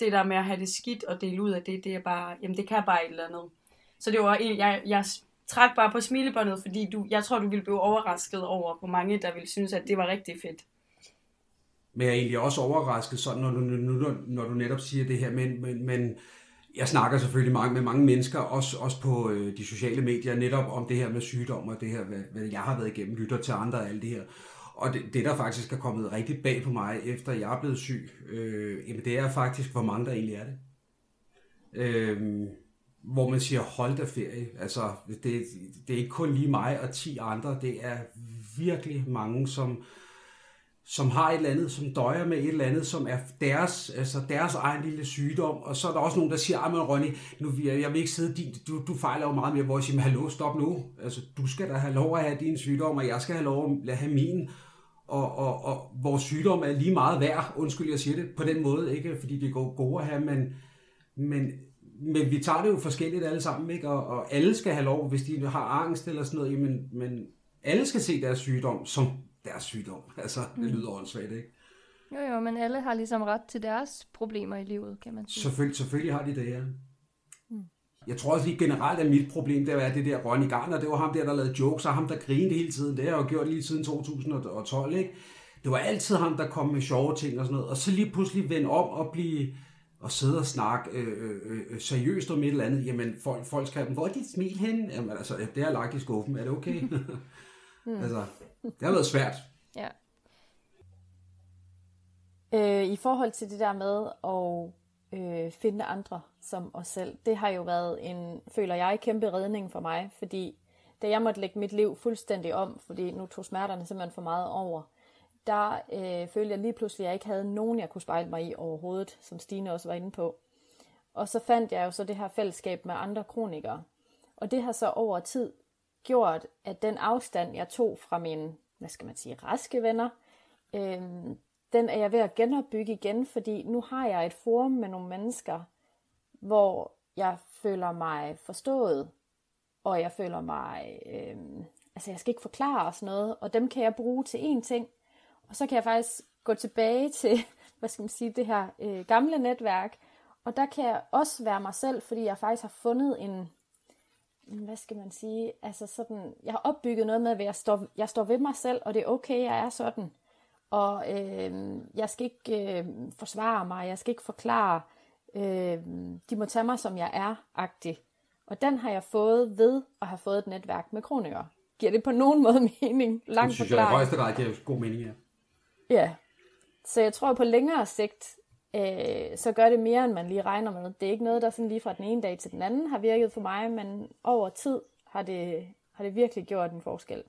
det der med at have det skidt og dele ud af det, det er bare, jamen det kan bare et eller andet. Så det var en, jeg, jeg træk bare på smilebåndet, fordi du, jeg tror, du ville blive overrasket over, hvor mange der ville synes, at det var rigtig fedt. Men jeg er egentlig også overrasket sådan, når du, når, du, når du netop siger det her, men, men, men jeg snakker selvfølgelig mange, med mange mennesker, også, også på øh, de sociale medier, netop om det her med sygdom og det her, hvad, hvad jeg har været igennem, lytter til andre og alt det her. Og det, det, der faktisk er kommet rigtig bag på mig, efter jeg er blevet syg, øh, jamen det er faktisk, hvor mange der egentlig er det. Øh, hvor man siger, hold da ferie. Altså, det, det er ikke kun lige mig og 10 andre, det er virkelig mange, som, som har et eller andet, som døjer med et eller andet, som er deres, altså deres egen lille sygdom. Og så er der også nogen, der siger, at Ronny, nu, jeg vil ikke sidde din, du, du fejler jo meget mere, hvor jeg siger, hallo, stop nu. Altså, du skal da have lov at have din sygdom, og jeg skal have lov at have min og, og, og vores sygdom er lige meget værd, undskyld jeg siger det, på den måde, ikke fordi det går gode at have, men, men, men vi tager det jo forskelligt alle sammen, ikke? Og, og alle skal have lov, hvis de har angst eller sådan noget, jamen, men alle skal se deres sygdom som deres sygdom. <laughs> Altså, det mm. lyder åndssvagt, ikke? Jo, jo, men alle har ligesom ret til deres problemer i livet, kan man sige. Selvfølgelig, selvfølgelig har de det, ja. Jeg tror også lige generelt, at mit problem, det var det der Ronny Garner, det var ham der, der lavede jokes, og ham, der grinede hele tiden. Det har jeg jo gjort lige siden 2012, ikke? Det var altid ham, der kom med sjove ting og sådan noget. Og så lige pludselig vende om og blive og sidde og snakke øh, øh, øh, seriøst om et eller andet. Jamen, folk, folk skrev, hvor er dit smil hen? Jamen, altså, det har lagt i skuffen. Er det okay? <laughs> <laughs> mm. altså, det har været svært. <laughs> Ja. Øh, I forhold til det der med at øh, finde andre som os selv. Det har jo været en, føler jeg, kæmpe redning for mig, fordi da jeg måtte lægge mit liv fuldstændig om, fordi nu tog smerterne simpelthen for meget over, der øh, følte jeg lige pludselig, at jeg ikke havde nogen, jeg kunne spejle mig i overhovedet, som Stine også var inde på. Og så fandt jeg jo så det her fællesskab med andre kronikere. Og det har så over tid gjort, at den afstand, jeg tog fra mine, hvad skal man sige, raske venner, øh, den er jeg ved at genopbygge igen, fordi nu har jeg et forum med nogle mennesker, hvor jeg føler mig forstået, og jeg føler mig, øh, altså jeg skal ikke forklare og noget, og dem kan jeg bruge til én ting, og så kan jeg faktisk gå tilbage <laughs> til, hvad skal man sige, det her øh, gamle netværk, og der kan jeg også være mig selv, fordi jeg faktisk har fundet en, hvad skal man sige, altså sådan, jeg har opbygget noget med, at jeg står, jeg står ved mig selv, og det er okay, jeg er sådan. Og øh, jeg skal ikke øh, forsvare mig, jeg skal ikke forklare, øh, de må tage mig, som jeg er, agtig. Og den har jeg fået ved at have fået et netværk med kronikere. Giver det på nogen måde <laughs> mening? Lang det synes jeg i højeste grad giver god mening, ja. Ja. Så jeg tror på længere sigt, øh, så gør det mere, end man lige regner med. Det er ikke noget, der sådan lige fra den ene dag til den anden har virket for mig, men over tid har det, har det virkelig gjort en forskel.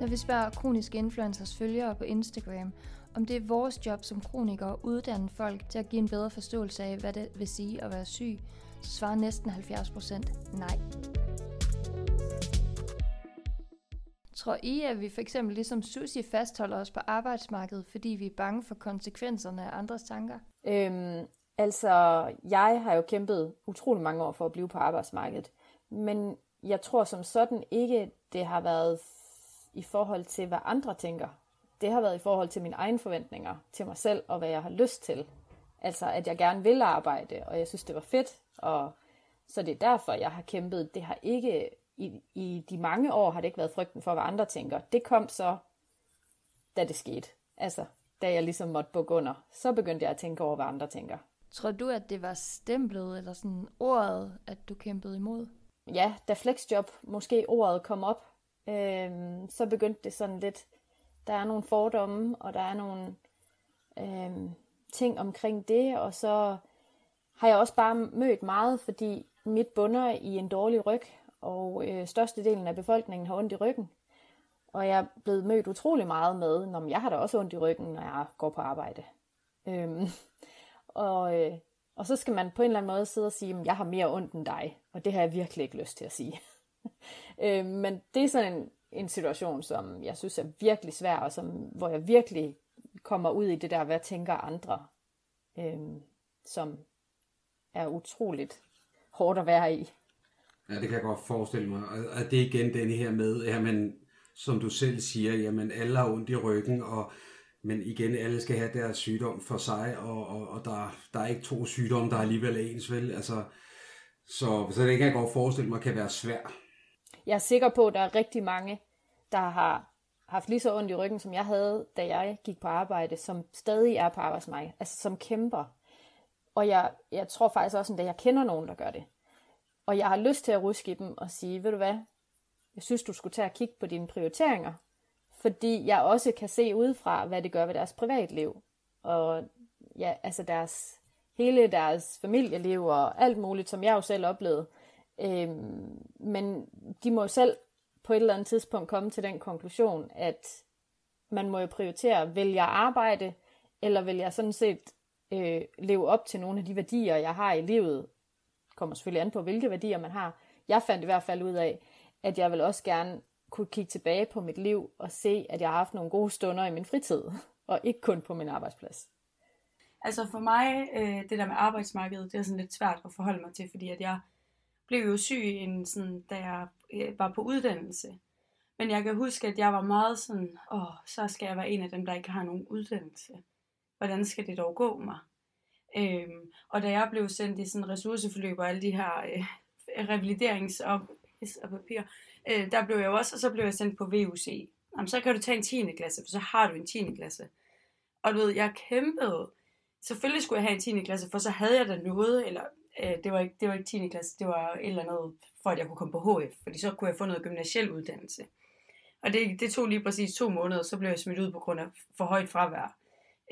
Når vi spørger kroniske influencers følgere på Instagram, om det er vores job som kronikere at uddanne folk til at give en bedre forståelse af, hvad det vil sige at være syg, så svarer næsten 70% nej. Tror I, at vi for eksempel ligesom Susi fastholder os på arbejdsmarkedet, fordi vi er bange for konsekvenserne af andres tanker? Øhm, altså, jeg har jo kæmpet utrolig mange år for at blive på arbejdsmarkedet, men jeg tror som sådan ikke, det har været i forhold til, hvad andre tænker. Det har været i forhold til mine egne forventninger til mig selv, og hvad jeg har lyst til. Altså, at jeg gerne vil arbejde, og jeg synes, det var fedt, og så det er derfor, jeg har kæmpet. Det har ikke, i, i de mange år har det ikke været frygten for, hvad andre tænker. Det kom så, da det skete. Altså, da jeg ligesom måtte bukke under. Så begyndte jeg at tænke over, hvad andre tænker. Tror du, at det var stemplet, eller sådan ordet, at du kæmpede imod? Ja, da flexjob måske ordet kom op, øh, så begyndte det sådan lidt, der er nogle fordomme, og der er nogle øh, ting omkring det, og så har jeg også bare mødt meget, fordi mit bunder i en dårlig ryg, og øh, størstedelen af befolkningen har ondt i ryggen. Og jeg er blevet mødt utrolig meget med, når jeg har da også ondt i ryggen, når jeg går på arbejde. Øhm, <laughs> og, øh, og så skal man på en eller anden måde sidde og sige, at jeg har mere ondt end dig. Og det har jeg virkelig ikke lyst til at sige. <laughs> øhm, men det er sådan en, en situation, som jeg synes er virkelig svær, og som, hvor jeg virkelig kommer ud i det der, hvad tænker andre, øhm, som er utroligt hårdt at være i. Ja, det kan jeg godt forestille mig. Og det er igen den her med, jamen, som du selv siger, jamen alle har ondt i ryggen, og men igen, alle skal have deres sygdom for sig, og, og, og der, der er ikke to sygdomme, der alligevel er ens, vel? Altså, så, så det kan jeg godt forestille mig kan være svært. Jeg er sikker på, at der er rigtig mange, der har haft lige så ondt i ryggen, som jeg havde, da jeg gik på arbejde, som stadig er på arbejdsmarkedet, altså som kæmper. Og jeg, jeg tror faktisk også, at jeg kender nogen, der gør det. Og jeg har lyst til at ruske i dem og sige, ved du hvad, jeg synes, du skulle tage og kigge på dine prioriteringer, fordi jeg også kan se udefra, hvad det gør ved deres privatliv. Og ja, altså deres, hele deres familieliv og alt muligt, som jeg jo selv oplevede. Øhm, men de må jo selv på et eller andet tidspunkt komme til den konklusion, at man må jo prioritere, vil jeg arbejde, eller vil jeg sådan set øh, leve op til nogle af de værdier, jeg har i livet. Kommer selvfølgelig an på, hvilke værdier man har. Jeg fandt i hvert fald ud af, at jeg vil også gerne kunne kigge tilbage på mit liv og se, at jeg har haft nogle gode stunder i min fritid, <laughs> og ikke kun på min arbejdsplads. Altså for mig, øh, det der med arbejdsmarkedet, det er sådan lidt svært at forholde mig til, fordi at jeg blev jo syg, en, sådan, da jeg øh, var på uddannelse. Men jeg kan huske, at jeg var meget sådan, åh, så skal jeg være en af dem, der ikke har nogen uddannelse. Hvordan skal det dog gå mig? Øhm, og da jeg blev sendt i sådan ressourceforløb og alle de her øh, revaliderings- og, og papir, øh, der blev jeg også, og så blev jeg sendt på VUC. Jamen, så kan du tage en 10. klasse, for så har du en 10. klasse. Og du ved, jeg kæmpede. Selvfølgelig skulle jeg have en 10. klasse, for så havde jeg da noget, eller øh, det, var ikke, det var ikke 10. klasse, det var et eller andet, for at jeg kunne komme på HF, fordi så kunne jeg få noget gymnasiel uddannelse. Og det, det tog lige præcis to måneder, så blev jeg smidt ud på grund af for højt fravær.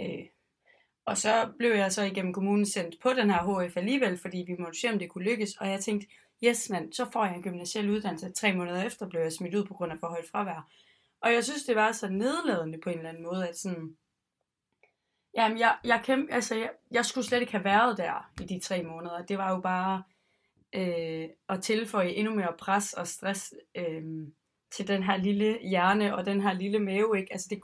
Øh, og så blev jeg så igennem kommunen sendt på den her HF alligevel, fordi vi måtte se, om det kunne lykkes. Og jeg tænkte, yes mand, så får jeg en gymnasiel uddannelse. Tre måneder efter blev jeg smidt ud på grund af for højt fravær. Og jeg synes, det var så nedladende på en eller anden måde, at sådan, jamen jeg, jeg, kæmpe, altså jeg, jeg skulle slet ikke have været der i de tre måneder. Det var jo bare øh, at tilføje endnu mere pres og stress øh, til den her lille hjerne og den her lille mave, ikke? Altså det,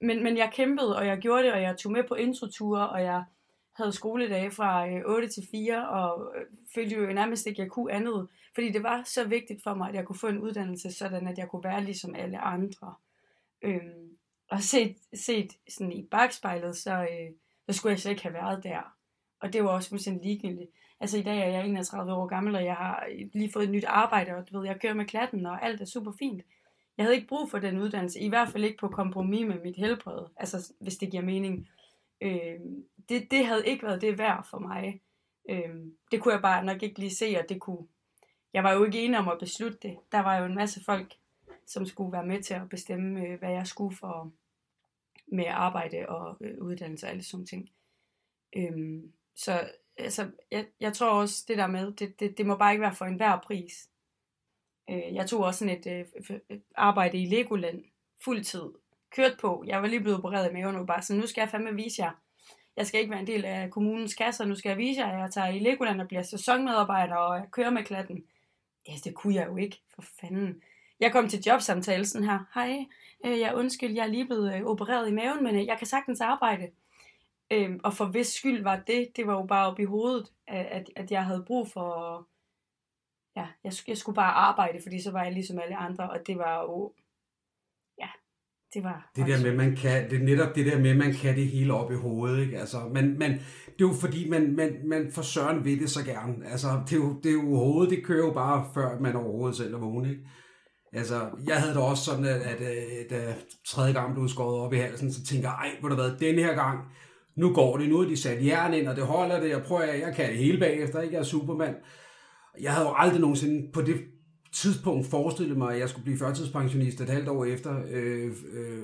men, men jeg kæmpede, og jeg gjorde det, og jeg tog med på introture, og jeg havde skoledage fra øh, 8 til 4, og øh, følte jo nærmest ikke, at jeg kunne andet. Fordi det var så vigtigt for mig, at jeg kunne få en uddannelse, sådan at jeg kunne være ligesom alle andre. Øhm, og set, set sådan i bagspejlet, så, øh, så skulle jeg slet ikke have været der. Og det var også fuldstændig ligegyldigt. Altså i dag er jeg 31 år gammel, og jeg har øh, lige fået et nyt arbejde, og du ved, jeg kører med klatten, og alt er super fint. Jeg havde ikke brug for den uddannelse, i hvert fald ikke på kompromis med mit helbred, altså hvis det giver mening. Øh, det, det havde ikke været det værd for mig. Øh, det kunne jeg bare nok ikke lige se, og det kunne... Jeg var jo ikke enig om at beslutte det. Der var jo en masse folk, som skulle være med til at bestemme, øh, hvad jeg skulle for med arbejde og øh, uddannelse og alle sådan ting. Øh, så altså, jeg, jeg tror også, det der med, det, det, det må bare ikke være for enhver pris. Øh, jeg tog også sådan et, øh, arbejde i Legoland, fuldtid, kørt på. Jeg var lige blevet opereret i maven og bare sådan, nu skal jeg fandme vise jer. Jeg skal ikke være en del af kommunens kasser, nu skal jeg vise jer, at jeg tager i Legoland og bliver sæsonmedarbejder, og jeg kører med klatten. Ja, det kunne jeg jo ikke, for fanden. Jeg kom til jobsamtale sådan her, hej, øh, jeg undskyld, jeg er lige blevet øh, opereret i maven, men øh, jeg kan sagtens arbejde. Øh, og for hvis skyld var det, det var jo bare op i hovedet, at, at jeg havde brug for, ja, jeg, jeg skulle bare arbejde, fordi så var jeg ligesom alle andre, og det var jo, ja, det var... Det der med, man kan, det er netop det der med, man kan det hele op i hovedet, ikke? Altså, men, men det er jo fordi, man, man, man for søren ved det så gerne. Altså, det er, jo, det er jo hovedet, det kører jo bare, før man overhovedet selv er vågen, ikke? Altså, jeg havde det også sådan, at, at, at, at tredje gang blev skåret op i halsen, så tænker jeg, ej, hvor der været den her gang, nu går det, nu er de sat jern ind, og det holder det, jeg prøver, jeg kan det hele bagefter, ikke? Jeg er supermand. Jeg havde jo aldrig nogensinde på det tidspunkt forestillet mig, at jeg skulle blive førtidspensionist et halvt år efter. Øh, øh,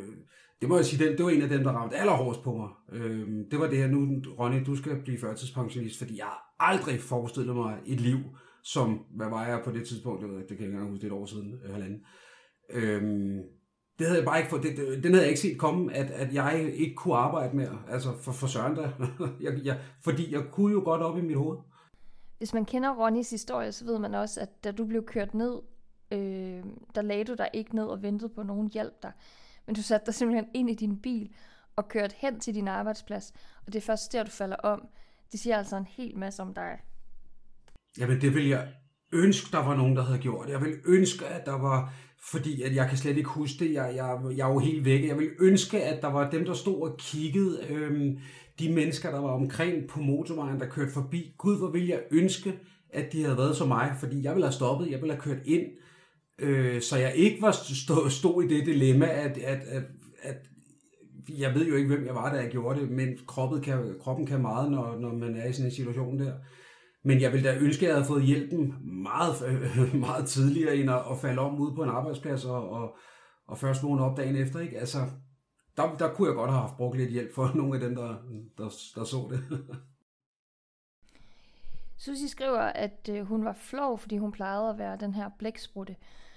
det må jeg sige, det, det var en af dem, der ramte allerhårdest på mig. Øh, det var det her, nu Ronny, du skal blive førtidspensionist, fordi jeg aldrig forestillet mig et liv, som, hvad var jeg på det tidspunkt, det, ved, det kan jeg ikke engang huske, det er et år siden, øh, halvanden. Øh, det havde jeg bare ikke fået, det, det, den havde jeg ikke set komme, at, at jeg ikke kunne arbejde mere, altså for, for søren da. <laughs> jeg, jeg, fordi jeg kunne jo godt op i mit hoved. Hvis man kender Ronnys historie, så ved man også, at da du blev kørt ned, øh, der lagde du dig ikke ned og ventede på nogen hjalp dig. Men du satte dig simpelthen ind i din bil og kørte hen til din arbejdsplads. Og det er først der, du falder om. Det siger altså en hel masse om dig. Jamen det vil jeg ønske, der var nogen, der havde gjort. Jeg vil ønske, at der var, fordi at jeg kan slet ikke huske det, jeg, jeg, jeg er jo helt væk. Jeg vil ønske, at der var dem, der stod og kiggede, øhm, de mennesker, der var omkring på motorvejen, der kørte forbi. Gud, hvor ville jeg ønske, at de havde været som mig, fordi jeg ville have stoppet, jeg ville have kørt ind, øh, så jeg ikke var stå, stod i det dilemma, at, at, at, at jeg ved jo ikke, hvem jeg var, da jeg gjorde det, men kroppen kan, kroppen kan meget, når, når man er i sådan en situation der. Men jeg ville da ønske, at jeg havde fået hjælpen meget, <laughs> meget tidligere, end at, falde om ude på en arbejdsplads og, og, og først vågne op dagen efter. Ikke? Altså, der, der kunne jeg godt have haft brugt lidt hjælp for <laughs> nogle af dem, der, der, der så det. <laughs> Susie skriver, at øh, hun var flov, fordi hun plejede at være den her blæksprutte.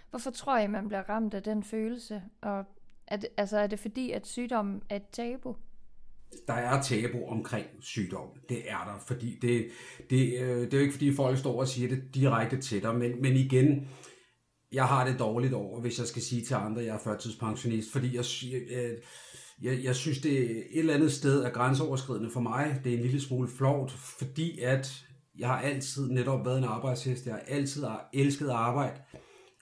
Hvorfor tror jeg, man bliver ramt af den følelse? Og er det, altså, er det fordi, at sygdommen er et tabu? Der er tabu omkring sygdom. Det er der, fordi det, det, øh, det er jo ikke fordi folk står og siger det direkte til dig, men, men igen, jeg har det dårligt over, hvis jeg skal sige til andre, at jeg er førtidspensionist, fordi jeg, jeg, øh, jeg, jeg synes, det er et eller andet sted er grænseoverskridende for mig. Det er en lille smule flovt, fordi at jeg har altid netop været en arbejdshest. Jeg har altid elsket arbejde.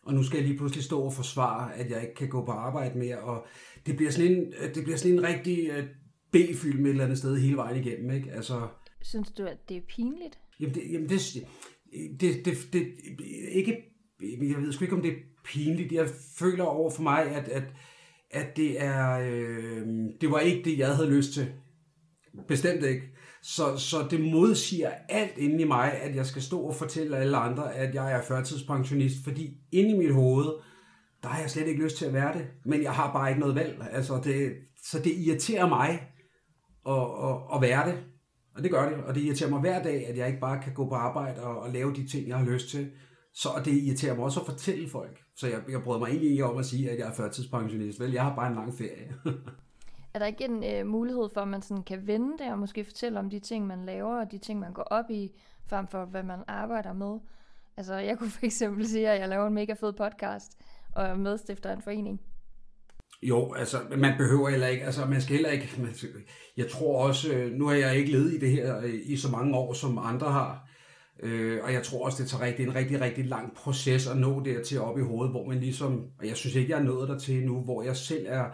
Og nu skal jeg lige pludselig stå og forsvare, at jeg ikke kan gå på arbejde mere. Og det bliver sådan en, det bliver sådan en rigtig øh, B-film et eller andet sted hele vejen igennem. Ikke? Altså, Synes du, at det er pinligt? Jamen, det, jamen det, det, det, det, ikke, jeg ved sgu ikke, om det er pinligt. Jeg føler over for mig, at, at, at det er, øh, det var ikke det, jeg havde lyst til. Bestemt ikke. Så, så det modsiger alt inde i mig, at jeg skal stå og fortælle alle andre, at jeg er førtidspensionist, fordi inde i mit hoved, der har jeg slet ikke lyst til at være det, men jeg har bare ikke noget valg. Altså det, så det irriterer mig og, og, og være det. Og det gør det, og det irriterer mig hver dag, at jeg ikke bare kan gå på arbejde og, og lave de ting, jeg har lyst til. Så det irriterer mig også at fortælle folk. Så jeg, jeg bryder mig egentlig ikke om at sige, at jeg er førtidspensionist. Vel, jeg har bare en lang ferie. <laughs> er der ikke en øh, mulighed for, at man sådan kan vende det og måske fortælle om de ting, man laver og de ting, man går op i, frem for hvad man arbejder med? Altså, jeg kunne for eksempel sige, at jeg laver en mega fed podcast og er medstifter en forening. Jo, altså, man behøver heller ikke, altså, man skal heller ikke, man, jeg tror også, øh, nu har jeg ikke levet i det her øh, i så mange år, som andre har, øh, og jeg tror også, det tager rigtig, en rigtig, rigtig lang proces at nå dertil op i hovedet, hvor man ligesom, og jeg synes ikke, jeg er nået dertil nu, hvor jeg selv er,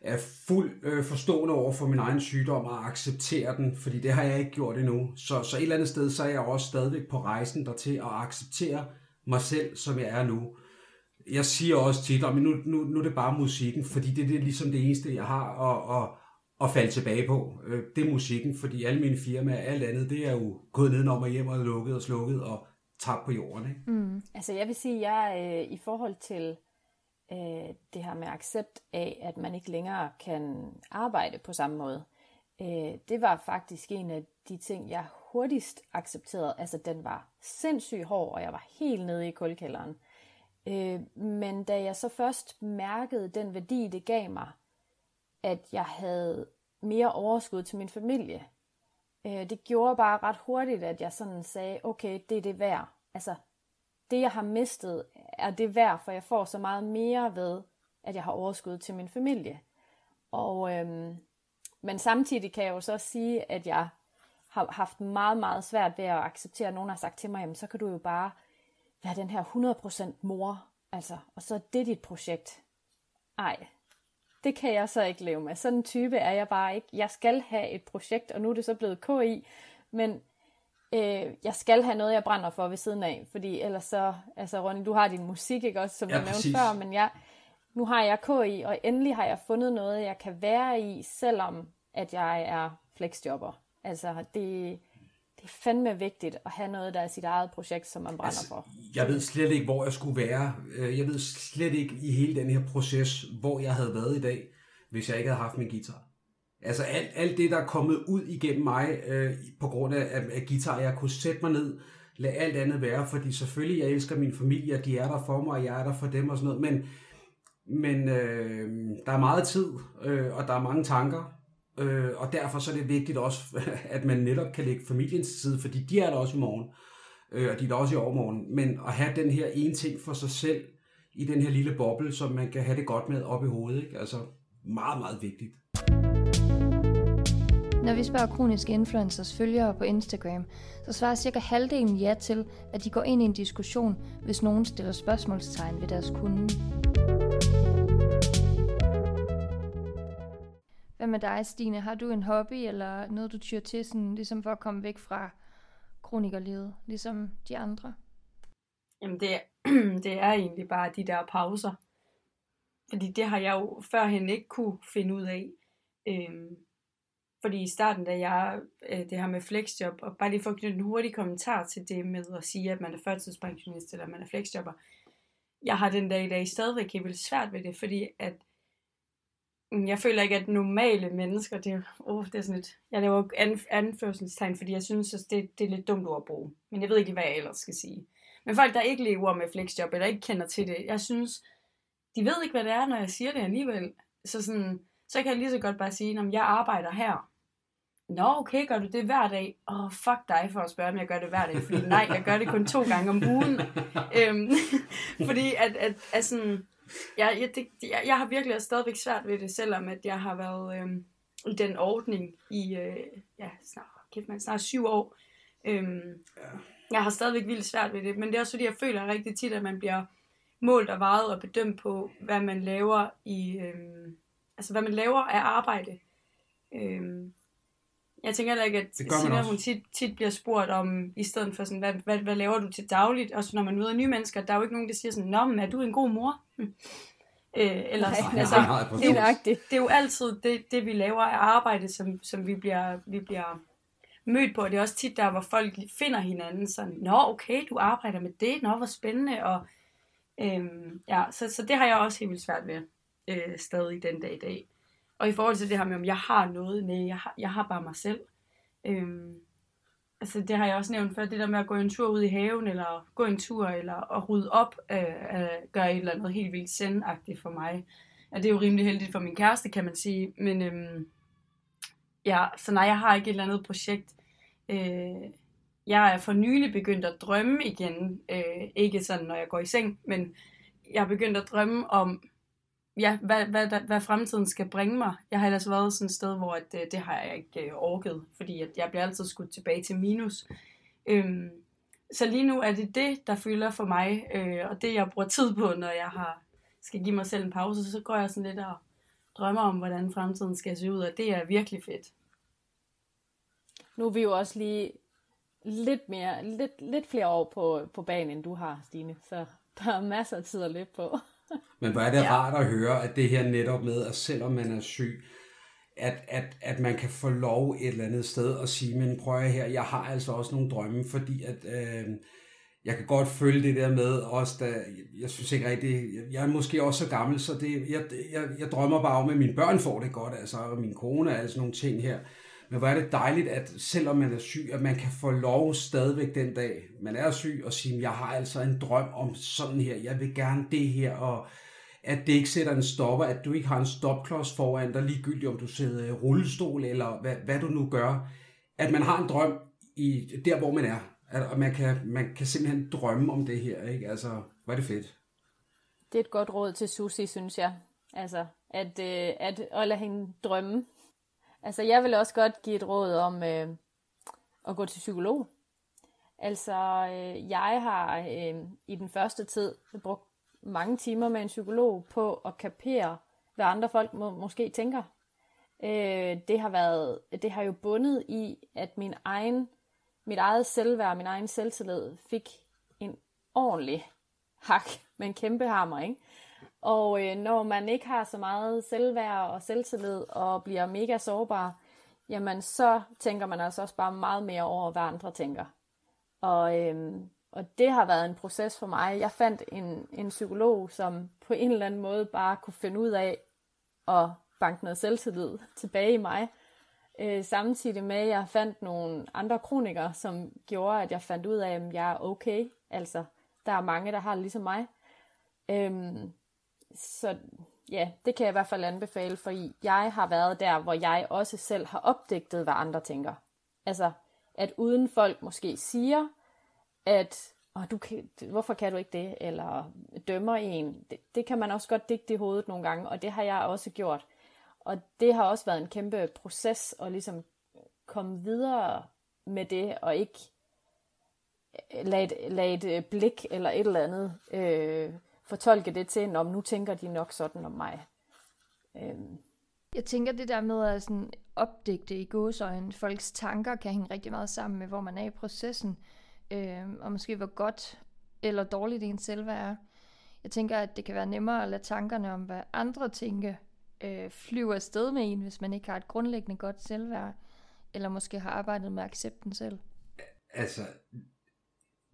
er fuld øh, forstående over for min egen sygdom og accepterer den, fordi det har jeg ikke gjort endnu. Så, så et eller andet sted, så er jeg også stadigvæk på rejsen dertil at acceptere mig selv, som jeg er nu. Jeg siger også tit, at nu, nu, nu er det bare musikken, fordi det, det er ligesom det eneste, jeg har at, at, at falde tilbage på. Øh, det er musikken, fordi alle mine firmaer, alt andet, det er jo gået nedenom og hjem og lukket og slukket og tabt på jorden. Ikke? Mm. Altså jeg vil sige, at jeg øh, i forhold til øh, det her med accept af, at man ikke længere kan arbejde på samme måde. Øh, det var faktisk en af de ting, jeg hurtigst accepterede. Altså den var sindssygt hård, og jeg var helt nede i kuldkælderen. Øh, Øh, men da jeg så først mærkede den værdi, det gav mig, at jeg havde mere overskud til min familie, øh, det gjorde bare ret hurtigt, at jeg sådan sagde, okay, det er det værd. Altså, det jeg har mistet, er det værd, for jeg får så meget mere ved, at jeg har overskud til min familie. Og, øhm, men samtidig kan jeg jo så sige, at jeg har haft meget, meget svært ved at acceptere, at nogen har sagt til mig, jamen så kan du jo bare være den her 100% mor, altså, og så er det dit projekt. Ej, det kan jeg så ikke leve med. Sådan en type er jeg bare ikke. Jeg skal have et projekt, og nu er det så blevet KI, men øh, jeg skal have noget, jeg brænder for ved siden af, fordi ellers så, altså Ronny, du har din musik, ikke også, som ja, du nævnte før, men jeg, nu har jeg KI, og endelig har jeg fundet noget, jeg kan være i, selvom at jeg er flexjobber. Altså, det, det er fandme vigtigt at have noget, der er sit eget projekt, som man brænder altså, for. Jeg ved slet ikke, hvor jeg skulle være. Øh, jeg ved slet ikke i hele den her proces, hvor jeg havde været i dag, hvis jeg ikke havde haft min guitar. Altså alt, alt det, der er kommet ud igennem mig øh, på grund af, af, af guitar, jeg kunne sætte mig ned, lade alt andet være, fordi selvfølgelig, jeg elsker min familie, og de er der for mig, og jeg er der for dem og sådan noget, men, men øh, der er meget tid, øh, og der er mange tanker, øh, og derfor så er det vigtigt også, <laughs> at man netop kan lægge familiens side, fordi de er der også i morgen, øh, og de er der også i overmorgen, men at have den her ene ting for sig selv, i den her lille boble, som man kan have det godt med op i hovedet, ikke? altså meget, meget vigtigt. Når vi spørger kroniske influencers følgere på Instagram, så svarer cirka halvdelen ja til, at de går ind i en diskussion, hvis nogen stiller spørgsmålstegn ved deres kunde. Hvad med dig, Stine? Har du en hobby eller noget, du tyr til, sådan, ligesom for at komme væk fra kronikerlivet, ligesom de andre? Jamen, det, <clears throat> det er egentlig bare de der pauser. Fordi det har jeg jo førhen ikke kunne finde ud af. Øhm, fordi i starten, da jeg, øh, det her med flexjob, og bare lige for at knytte en hurtig kommentar til det med at sige, at man er førtidspensionist, eller man er flexjobber, jeg har den dag i dag stadigvæk helt vildt svært ved det, fordi at jeg føler ikke, at normale mennesker, det er, oh, det er sådan lidt, jeg laver anførselstegn, fordi jeg synes, at det, det er lidt dumt ord at bruge. Men jeg ved ikke, hvad jeg ellers skal sige. Men folk, der ikke lever med flexjob, eller ikke kender til det, jeg synes, de ved ikke, hvad det er, når jeg siger det alligevel. Så sådan, så kan jeg lige så godt bare sige, at jeg arbejder her. Nå, okay, gør du det hver dag? Åh, oh, fuck dig for at spørge, om jeg gør det hver dag. Fordi nej, jeg gør det kun to gange om ugen. <laughs> øhm, <laughs> fordi at, at, at sådan, jeg, jeg, det, jeg, jeg har virkelig stadigvæk svært ved det, selvom at jeg har været øhm, i den ordning i, øh, ja, snart, kæft man, snart syv år. Øhm, jeg har stadigvæk vildt svært ved det, men det er også fordi, jeg føler rigtig tit, at man bliver målt og vejet og bedømt på, hvad man laver i, øhm, altså hvad man laver af arbejde. Øhm, jeg tænker da ikke, at Sina, hun tit, tit bliver spurgt om, i stedet for sådan, hvad, hvad, hvad laver du til dagligt? Også når man møder nye mennesker, der er jo ikke nogen, der siger sådan, Nå, men er du en god mor? Øh, eller, nej, altså, nej, nej, det, er jo, det er jo altid det, det vi laver af arbejde, som, som vi, bliver, vi bliver mødt på. Det er også tit der, hvor folk finder hinanden sådan, Nå, okay, du arbejder med det, nå, hvor spændende. Og, øhm, ja, så, så det har jeg også helt vildt svært ved, øh, stadig den dag i dag. Og i forhold til det her med, om jeg har noget, nej, jeg har, jeg har bare mig selv. Øhm, altså det har jeg også nævnt før, det der med at gå en tur ud i haven, eller gå en tur, eller at rydde op, øh, øh, gør et eller andet helt vildt sendagtigt for mig. Ja, det er jo rimelig heldigt for min kæreste, kan man sige, men øhm, ja, så nej, jeg har ikke et eller andet projekt. Øh, jeg er for nylig begyndt at drømme igen, øh, ikke sådan når jeg går i seng, men jeg er begyndt at drømme om, ja, hvad, hvad, hvad, hvad fremtiden skal bringe mig. Jeg har ellers været sådan et sted, hvor at, det, det har jeg ikke øh, orket, fordi at jeg bliver altid skudt tilbage til minus. Øhm, så lige nu er det det, der fylder for mig, øh, og det jeg bruger tid på, når jeg har skal give mig selv en pause, så går jeg sådan lidt og drømmer om, hvordan fremtiden skal se ud, og det er virkelig fedt. Nu er vi jo også lige lidt, mere, lidt, lidt flere år på, på banen, end du har, Stine, så der er masser af tid at løbe på. Men hvor er det ja. rart at høre, at det her netop med, at selvom man er syg, at, at, at man kan få lov et eller andet sted at sige, men prøv at her, jeg har altså også nogle drømme, fordi at øh, jeg kan godt følge det der med også, da, jeg synes ikke rigtig, jeg er måske også så gammel, så det, jeg, jeg, jeg drømmer bare om, at mine børn får det godt, altså, og min kone og alle sådan nogle ting her. Men hvor er det dejligt, at selvom man er syg, at man kan få lov stadigvæk den dag, man er syg, og sige, jeg har altså en drøm om sådan her, jeg vil gerne det her, og at det ikke sætter en stopper, at du ikke har en stopklods foran dig, ligegyldigt om du sidder i rullestol, eller hvad, hvad du nu gør. At man har en drøm i der, hvor man er. At man kan, man kan simpelthen drømme om det her, ikke? Altså, hvor er det fedt. Det er et godt råd til Susi, synes jeg. Altså, at, øh, at, at lade hende drømme. Altså, jeg vil også godt give et råd om øh, at gå til psykolog. Altså, øh, jeg har øh, i den første tid brugt mange timer med en psykolog på at kapere, hvad andre folk må, måske tænker. Øh, det har været, det har jo bundet i, at min egen, mit eget selvværd, min egen selvtillid fik en ordentlig hak med en kæmpe hammer, ikke? Og øh, når man ikke har så meget selvværd og selvtillid og bliver mega sårbar, jamen så tænker man altså også bare meget mere over, hvad andre tænker. Og, øh, og det har været en proces for mig. Jeg fandt en, en psykolog, som på en eller anden måde bare kunne finde ud af at banke noget selvtillid <laughs> tilbage i mig. Øh, samtidig med, at jeg fandt nogle andre kronikere, som gjorde, at jeg fandt ud af, at jeg er okay. Altså, der er mange, der har det ligesom mig. Øhm, så ja, det kan jeg i hvert fald anbefale, fordi jeg har været der, hvor jeg også selv har opdigtet, hvad andre tænker. Altså, at uden folk måske siger, at oh, du kan, hvorfor kan du ikke det, eller dømmer en, det, det kan man også godt digte i hovedet nogle gange, og det har jeg også gjort. Og det har også været en kæmpe proces at ligesom komme videre med det, og ikke eh, lade et, lade et eh, blik eller et eller andet øh, fortolke det til, om nu tænker de nok sådan om mig. Øhm. Jeg tænker det der med at sådan opdigte i gåsøjne, folks tanker kan hænge rigtig meget sammen med, hvor man er i processen, øh, og måske hvor godt eller dårligt ens selvværd er. Jeg tænker, at det kan være nemmere at lade tankerne om, hvad andre tænker, øh, flyve afsted med en, hvis man ikke har et grundlæggende godt selvværd, eller måske har arbejdet med accepten selv. Altså,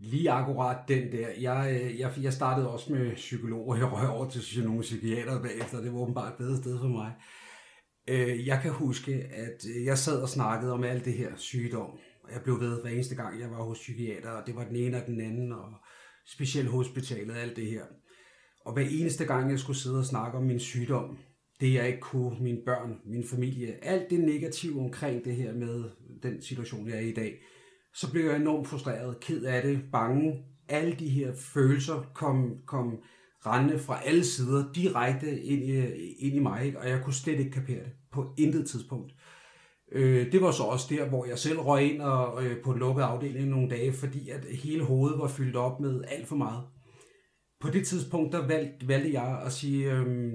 Lige akkurat den der. Jeg, øh, jeg, jeg startede også med psykologer. Jeg røg over til nogle psykiater bagefter. Det var åbenbart et bedre sted for mig. Øh, jeg kan huske, at øh, jeg sad og snakkede om alt det her sygdom. Jeg blev ved hver eneste gang, jeg var hos psykiater, og det var den ene og den anden, og specielt hospitalet og alt det her. Og hver eneste gang, jeg skulle sidde og snakke om min sygdom, det jeg ikke kunne, mine børn, min familie, alt det negative omkring det her med den situation, jeg er i i dag, så blev jeg enormt frustreret, ked af det, bange. Alle de her følelser kom, kom rendende fra alle sider direkte ind i, ind i mig, ikke? og jeg kunne slet ikke kapere det på intet tidspunkt. Øh, det var så også der, hvor jeg selv røg ind og, øh, på en lukket afdeling nogle dage, fordi at hele hovedet var fyldt op med alt for meget. På det tidspunkt, der valgte, valgte jeg at sige, øhm,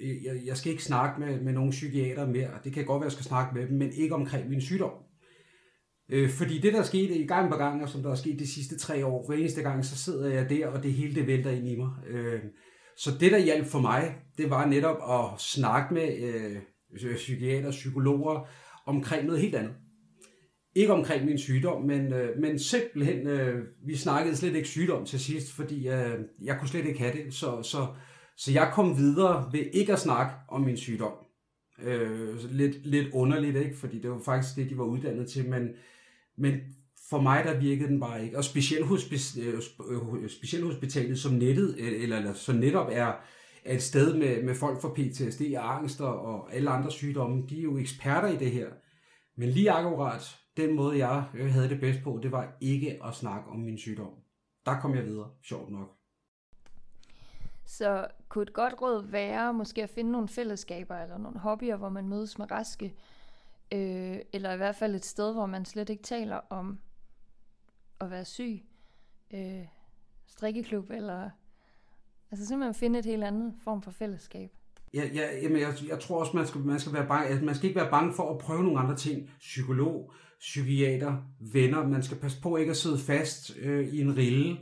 øh, jeg, jeg skal ikke snakke med, med nogen psykiater mere. Det kan godt være, at jeg skal snakke med dem, men ikke omkring min sygdom. Øh, fordi det, der skete i gang på gang, og som der er sket de sidste tre år, hver eneste gang, så sidder jeg der, og det hele det vælter ind i mig. Øh, så det, der hjalp for mig, det var netop at snakke med øh, øh, psykiater, psykologer omkring noget helt andet. Ikke omkring min sygdom, men, øh, men simpelthen, øh, vi snakkede slet ikke sygdom til sidst, fordi øh, jeg kunne slet ikke have det. Så, så, så jeg kom videre ved ikke at snakke om min sygdom. Øh, lidt, lidt underligt, ikke? Fordi det var faktisk det, de var uddannet til, men, men for mig der virkede den bare ikke. Og specielt, hos, øh, øh, øh, specielt hospitalet som nettet, øh, eller, eller så netop er, er et sted med, med folk for PTSD og angst og alle andre sygdomme, de er jo eksperter i det her. Men lige akkurat den måde, jeg havde det bedst på, det var ikke at snakke om min sygdom. Der kom jeg videre, sjovt nok. Så kunne et godt råd være måske at finde nogle fællesskaber eller nogle hobbyer, hvor man mødes med raske, øh, eller i hvert fald et sted, hvor man slet ikke taler om at være syg. Øh, strikkeklub eller... Altså simpelthen finde et helt andet form for fællesskab. Ja, ja jamen jeg, jeg tror også, man skal, man skal være bange, altså man skal ikke være bange for at prøve nogle andre ting. Psykolog, psykiater, venner. Man skal passe på ikke at sidde fast øh, i en rille,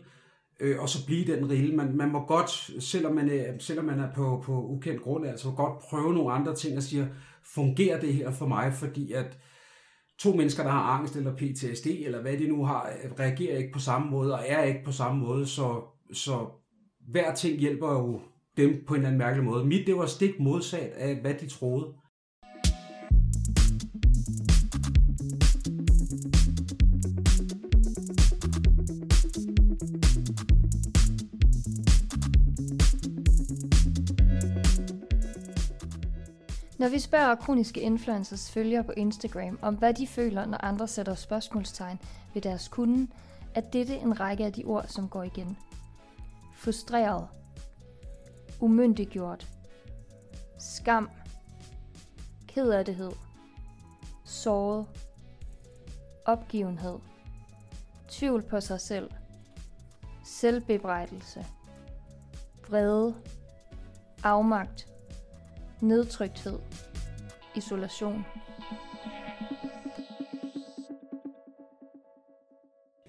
øh, og så blive den rille. Man, man må godt, selvom man er, selvom man er på, på ukendt grund, altså godt prøve nogle andre ting og sige, fungerer det her for mig? Fordi at to mennesker, der har angst eller PTSD, eller hvad de nu har, reagerer ikke på samme måde, og er ikke på samme måde, så, så hver ting hjælper jo dem på en eller anden mærkelig måde. Mit, det var stik modsat af, hvad de troede. Når vi spørger kroniske influencers følgere på Instagram om, hvad de føler, når andre sætter spørgsmålstegn ved deres kunde, er dette en række af de ord, som går igen. Frustreret. Umyndiggjort. Skam. Kederlighed. Såret. Opgivenhed. Tvivl på sig selv. Selvbebrejdelse. Vrede. Afmagt nedtrykthed, isolation.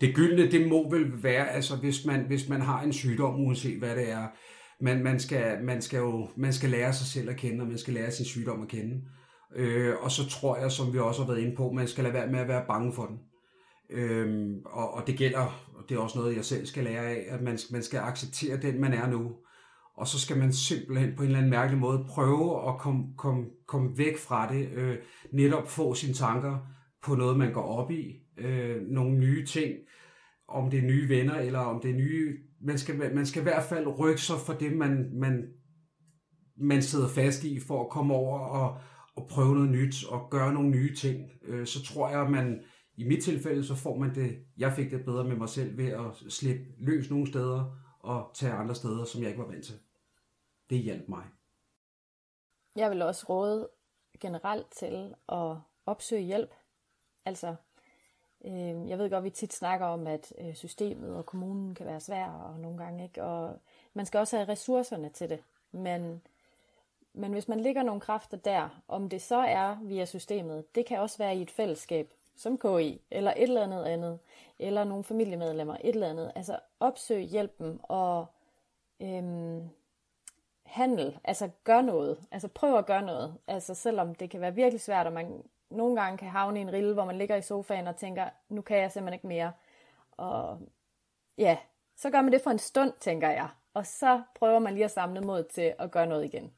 Det gyldne, det må vel være, altså hvis man, hvis man har en sygdom, uanset hvad det er, man, man, skal, man, skal jo, man skal lære sig selv at kende, og man skal lære sin sygdom at kende. Øh, og så tror jeg, som vi også har været inde på, man skal lade være med at være bange for den. Øhm, og, og det gælder, og det er også noget, jeg selv skal lære af, at man, man skal acceptere den, man er nu og så skal man simpelthen på en eller anden mærkelig måde prøve at komme, komme, komme væk fra det, øh, netop få sine tanker på noget, man går op i, øh, nogle nye ting, om det er nye venner, eller om det er nye... Man skal, man skal i hvert fald rykke sig for det, man, man, man sidder fast i, for at komme over og, og prøve noget nyt, og gøre nogle nye ting. Øh, så tror jeg, at man i mit tilfælde, så får man det, jeg fik det bedre med mig selv ved at slippe løs nogle steder, og tage andre steder, som jeg ikke var vant til det hjalp mig. Jeg vil også råde generelt til at opsøge hjælp. Altså, øh, jeg ved godt, at vi tit snakker om, at øh, systemet og kommunen kan være svær, og nogle gange ikke, og man skal også have ressourcerne til det. Men, men hvis man ligger nogle kræfter der, om det så er via systemet, det kan også være i et fællesskab, som KI, eller et eller andet andet, eller nogle familiemedlemmer, et eller andet. Altså opsøg hjælpen og øhm, handel, altså gør noget, altså prøv at gøre noget, altså selvom det kan være virkelig svært, og man nogle gange kan havne i en rille, hvor man ligger i sofaen og tænker, nu kan jeg simpelthen ikke mere, og ja, så gør man det for en stund, tænker jeg, og så prøver man lige at samle mod til at gøre noget igen.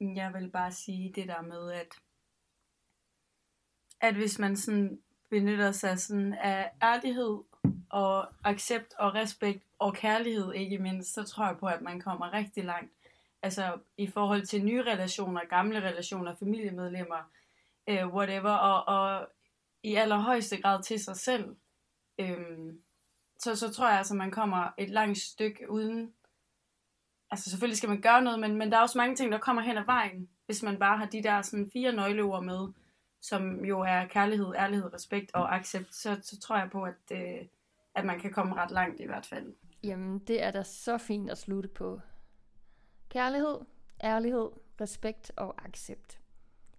Jeg vil bare sige det der med, at, at hvis man sådan benytter sig sådan af ærlighed og accept og respekt og kærlighed ikke mindst, så tror jeg på, at man kommer rigtig langt. Altså i forhold til nye relationer, gamle relationer, familiemedlemmer, øh, whatever, og, og i allerhøjeste grad til sig selv. Øh, så, så tror jeg altså, man kommer et langt stykke uden... Altså selvfølgelig skal man gøre noget, men, men der er også mange ting, der kommer hen ad vejen, hvis man bare har de der sådan, fire nøgleord med, som jo er kærlighed, ærlighed, respekt og accept, så, så tror jeg på, at, øh, at man kan komme ret langt i hvert fald. Jamen, det er da så fint at slutte på. Kærlighed, ærlighed, respekt og accept.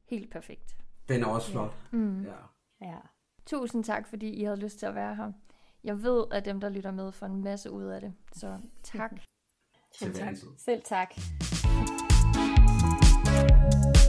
Helt perfekt. Den er også flot. Ja. Mm. Ja. ja. Tusind tak, fordi I havde lyst til at være her. Jeg ved, at dem, der lytter med, får en masse ud af det. Så tak. Selv tak. Selv tak. Selv tak.